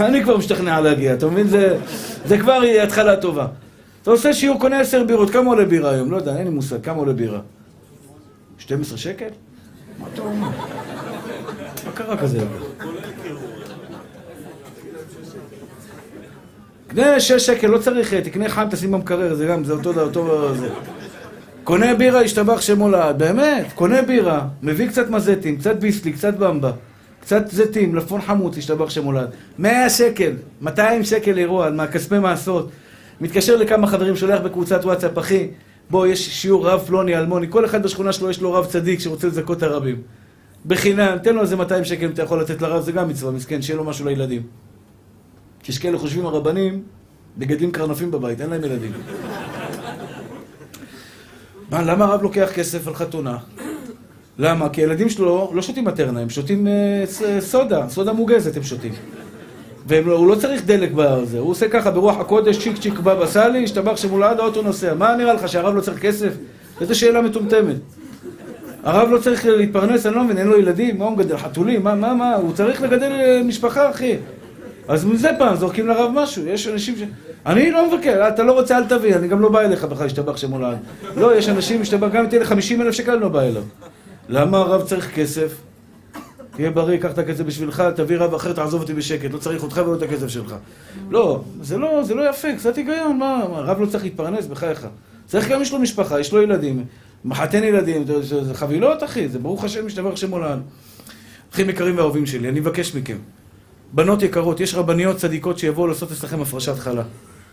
אני כבר משתכנע להגיע, אתה מבין? זה, זה כבר התחלה טובה. אתה עושה שיעור, קונה עשר בירות, כמה עולה בירה היום? לא יודע, אין לי מושג, כמה עולה בירה? 12 שקל? מה אתה אומר? מה קרה כזה? קנה שש שקל, לא צריך, תקנה חיים, תשים במקרר, זה גם, זה אותו, אותו, זה. קונה בירה, השתבח שמו לעד, באמת, קונה בירה, מביא קצת מזטים, קצת ביסלי, קצת במבה, קצת זיתים, לפון חמוץ, השתבח שמו לעד. מאה שקל, 200 שקל אירוע, מהכספי מעשות. מתקשר לכמה חברים, שולח בקבוצת וואטסאפ, אחי, בוא, יש שיעור רב פלוני, אלמוני, כל אחד בשכונה שלו יש לו רב צדיק שרוצה לזכות הרבים. בחינם, תן לו איזה 200 שקל אם אתה יכול לתת לרב, זה גם מצווה, מסכן, שיהיה לו משהו לילדים. יש כאלה חושבים הרבנים, מגדלים קרנפים בבית, אין להם ילדים. מה, למה הרב לוקח כסף על חתונה? למה? כי הילדים שלו לא שותים מטרנה, הם שותים אה, סודה, סודה מוגזת הם שותים. והוא לא צריך דלק בזה, הוא עושה ככה ברוח הקודש, צ'יק צ'יק בבא סאלי, השתבח שמולד האוטו נוסע. מה נראה לך, שהרב לא צריך כסף? איזו שאלה מטומטמת. הרב לא צריך להתפרנס, אני לא מבין, אין לו ילדים, מה הוא מגדל? חתולים? מה, מה, מה? הוא צריך לגדל אה, משפחה, אחי. אז מזה פעם זורקים לרב משהו, יש אנשים ש... אני לא מבקר, אתה לא רוצה אל תביא, אני גם לא בא אליך בכלל, השתבח שמולד. לא, יש אנשים, השתבח, גם אם תהיה לי 50 אלף שקל, אני לא בא אליו. למה הרב צריך כסף? תהיה בריא, קח את הכסף בשבילך, תביא רב אחר, תעזוב אותי בשקט, לא צריך אותך ולא את הכסף שלך. לא, זה לא, זה לא יפה, קצת היגיון, מה, רב לא צריך להתפרנס, בחייך. צריך גם, יש לו משפחה, יש לו ילדים, מחתן ילדים, זה חבילות, אחי, זה ברוך השם, משתבח שם עולם. אחים יקרים ואהובים שלי, אני מבקש מכם. בנות יקרות, יש רבניות צדיקות שיבואו לעשות אצלכם הפרשת חלה.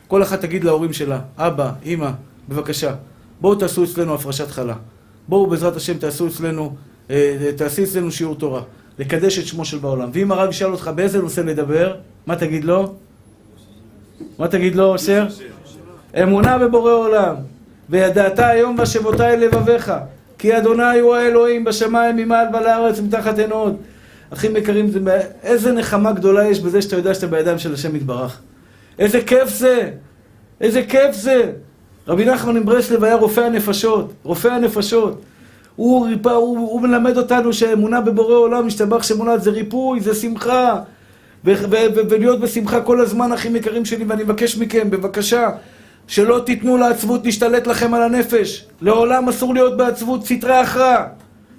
כל אחת תגיד להורים שלה, אבא, אמא, בבקשה, בואו תעשו אצלנו הפרשת חלה. בואו בעזרת השם תעשו אצלנו, אה, תעשי אצלנו שיעור תורה. לקדש את שמו של בעולם. ואם הרב ישאל אותך באיזה נושא לדבר, מה תגיד לו? מה תגיד לו, אשר? אמונה בבורא עולם. וידעת היום בשבותי לבביך. כי אדוני הוא האלוהים בשמיים ממעל ועל הארץ מתחת עין עוד. אחים יקרים, איזה נחמה גדולה יש בזה שאתה יודע שאתה בידיים של השם יתברך. איזה כיף זה! איזה כיף זה! רבי נחמן מברסלב היה רופא הנפשות, רופא הנפשות. הוא, ריפא, הוא, הוא מלמד אותנו שאמונה בבורא עולם, משתבח שאמונה זה ריפוי, זה שמחה. ולהיות בשמחה כל הזמן, אחים יקרים שלי, ואני מבקש מכם, בבקשה, שלא תיתנו לעצבות להשתלט לכם על הנפש. לעולם אסור להיות בעצבות, סטרא אחרא.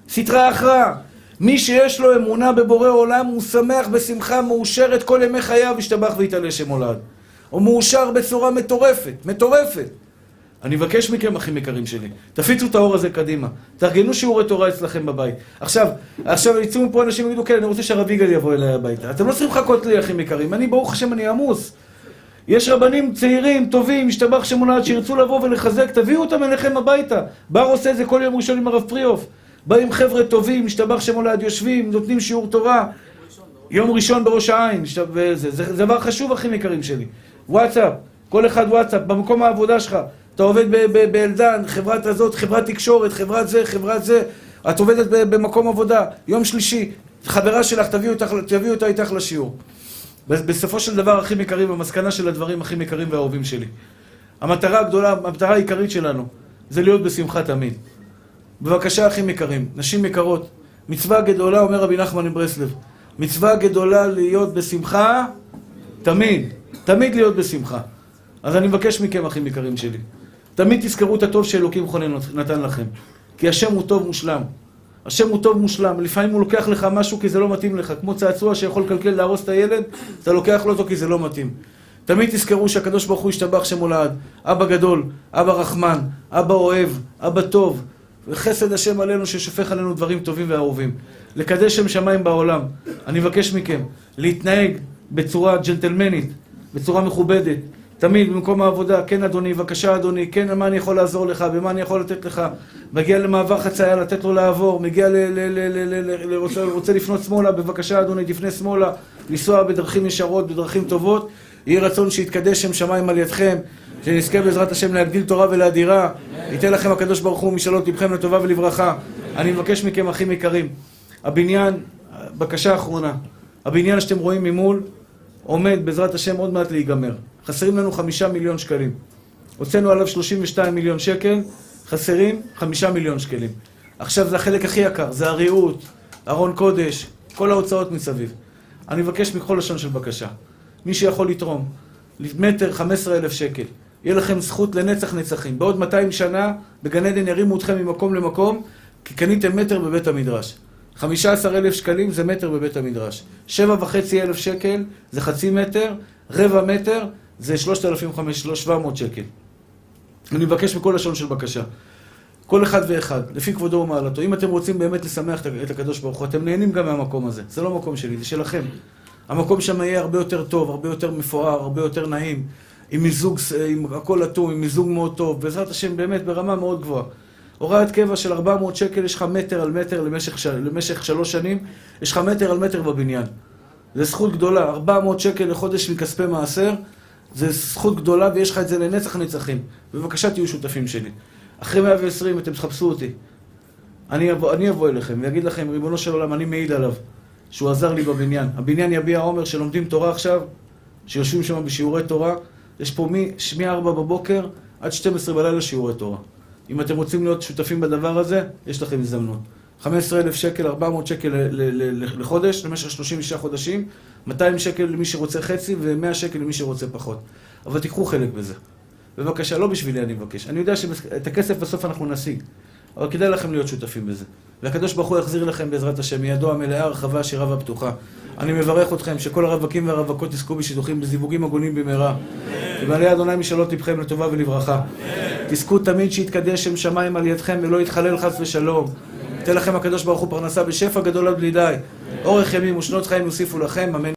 סטרא אחרא. מי שיש לו אמונה בבורא עולם, הוא שמח בשמחה מאושרת כל ימי חייו, ישתבח ויתעלה שמו לעד. הוא מאושר בצורה מטורפת, מטורפת. אני מבקש מכם, אחים יקרים שלי, תפיצו את האור הזה קדימה. תארגנו שיעורי תורה אצלכם בבית. עכשיו, עכשיו יצאו מפה אנשים ויגידו, כן, אני רוצה שהרב יגאל יבוא אליי הביתה. אתם לא צריכים לחכות לי, אחים יקרים. אני, ברוך השם, אני עמוס. יש רבנים צעירים, טובים, משתבח שמונד, שירצו לבוא ולחזק, תביאו אותם אליכם הביתה. בר עושה את זה כל יום ראשון עם הרב פריאוף. באים חבר'ה טובים, משתבח שמולד, יושבים, נותנים שיעור תורה. יום ראשון בראש העין, זה, זה, זה דבר חשוב, אחים יקרים שלי. וואטסאפ, כל אחד וואטסאפ, במקום העבודה שלך. אתה עובד באלדן, חברת הזאת, חברת תקשורת, חברת זה, חברת זה. את עובדת במקום עבודה, יום שלישי, חברה שלך, תביאו אותה, תביאו אותה איתך לשיעור. בסופו של דבר, אחים יקרים, המסקנה של הדברים הכי יקרים והאהובים שלי. המטרה הגדולה, המטרה העיקרית שלנו, זה להיות בשמחה תמיד. בבקשה, אחים יקרים, נשים יקרות, מצווה גדולה, אומר רבי נחמן מברסלב, מצווה גדולה להיות בשמחה תמיד, תמיד להיות בשמחה. אז אני מבקש מכם, אחים יקרים שלי, תמיד תזכרו את הטוב שאלוקים חונן נתן לכם. כי השם הוא טוב מושלם. השם הוא טוב מושלם, לפעמים הוא לוקח לך משהו כי זה לא מתאים לך, כמו צעצוע שיכול לקלקל להרוס את הילד, אתה לוקח לו אותו כי זה לא מתאים. תמיד תזכרו שהקדוש ברוך הוא ישתבח שם הולד, אבא גדול, אבא רחמן, אבא אוהב, אבא טוב, וחסד השם עלינו ששופך עלינו דברים טובים ואהובים. לקדש שם שמיים בעולם. אני מבקש מכם להתנהג בצורה ג'נטלמנית, בצורה מכובדת, תמיד במקום העבודה, כן אדוני, בבקשה אדוני, כן, מה אני יכול לעזור לך, במה אני יכול לתת לך. מגיע למעבר חצייה, לתת לו לעבור, מגיע ל... ל, ל, ל, ל, ל רוצה, רוצה לפנות שמאלה, בבקשה אדוני, תפנה שמאלה, לנסוע בדרכים ישרות, בדרכים טובות. יהי רצון שיתקדש שם שמיים על ידכם, שנזכה בעזרת השם להגדיל תורה ולאדירה. ייתן לכם הקדוש ברוך הוא משאלות לבכם לטובה ולברכה. אני מבקש מכם, אחים יקרים, הבניין, בקשה אחרונה, הבניין שאתם רואים ממול, עומד בעזרת השם עוד מעט להיגמר. חסרים לנו חמישה מיליון שקלים. הוצאנו עליו 32 מיליון שקל, חסרים חמישה מיליון שקלים. עכשיו זה החלק הכי יקר, זה הריהוט, ארון קודש, כל ההוצאות מסביב. אני מבקש מכל לשון של בקשה. מי שיכול לתרום, מטר 15 אלף שקל. יהיה לכם זכות לנצח נצחים. בעוד 200 שנה, בגן עדן ירימו אתכם ממקום למקום, כי קניתם מטר בבית המדרש. 15 אלף שקלים זה מטר בבית המדרש. 7.5 אלף שקל זה חצי מטר, רבע מטר זה 3,700 שקל. אני מבקש מכל לשון של בקשה. כל אחד ואחד, לפי כבודו ומעלתו. אם אתם רוצים באמת לשמח את הקדוש ברוך הוא, אתם נהנים גם מהמקום הזה. זה לא מקום שלי, זה שלכם. המקום שם יהיה הרבה יותר טוב, הרבה יותר מפואר, הרבה יותר נעים, עם מיזוג, עם הכל אטום, עם מיזוג מאוד טוב, בעזרת השם באמת ברמה מאוד גבוהה. הוראת קבע של 400 שקל, יש לך מטר על מטר למשך, למשך שלוש שנים, יש לך מטר על מטר בבניין. זו זכות גדולה, 400 שקל לחודש מכספי מעשר, זו זכות גדולה ויש לך את זה לנצח נצחים. בבקשה תהיו שותפים שלי. אחרי 120 אתם תחפשו אותי. אני אבוא, אני אבוא אליכם ואגיד לכם, ריבונו של עולם, אני מעיד עליו. שהוא עזר לי בבניין. הבניין יביע עומר שלומדים תורה עכשיו, שיושבים שם בשיעורי תורה. יש פה מ-4 בבוקר עד 12 בלילה שיעורי תורה. אם אתם רוצים להיות שותפים בדבר הזה, יש לכם הזדמנות. 15,000 שקל, 400 שקל לחודש, למשך 36 חודשים, 200 שקל למי שרוצה חצי ו-100 שקל למי שרוצה פחות. אבל תיקחו חלק בזה. בבקשה, לא בשבילי אני מבקש. אני יודע שאת הכסף בסוף אנחנו נשיג, אבל כדאי לכם להיות שותפים בזה. והקדוש ברוך הוא יחזיר לכם בעזרת השם מידו המלאה, הרחבה, השירה והפתוחה. אני מברך אתכם שכל הרווקים והרווקות יזכו בשידוכים בזיווגים הגונים במהרה. ובעלי אדוני משאלות לבכם לטובה ולברכה. תזכו תמיד שיתקדש שם שמיים על ידכם ולא יתחלל חס ושלום. ייתן לכם הקדוש ברוך הוא פרנסה בשפע גדול עד בלי די. אורך ימים ושנות חיים יוסיפו לכם, אמן.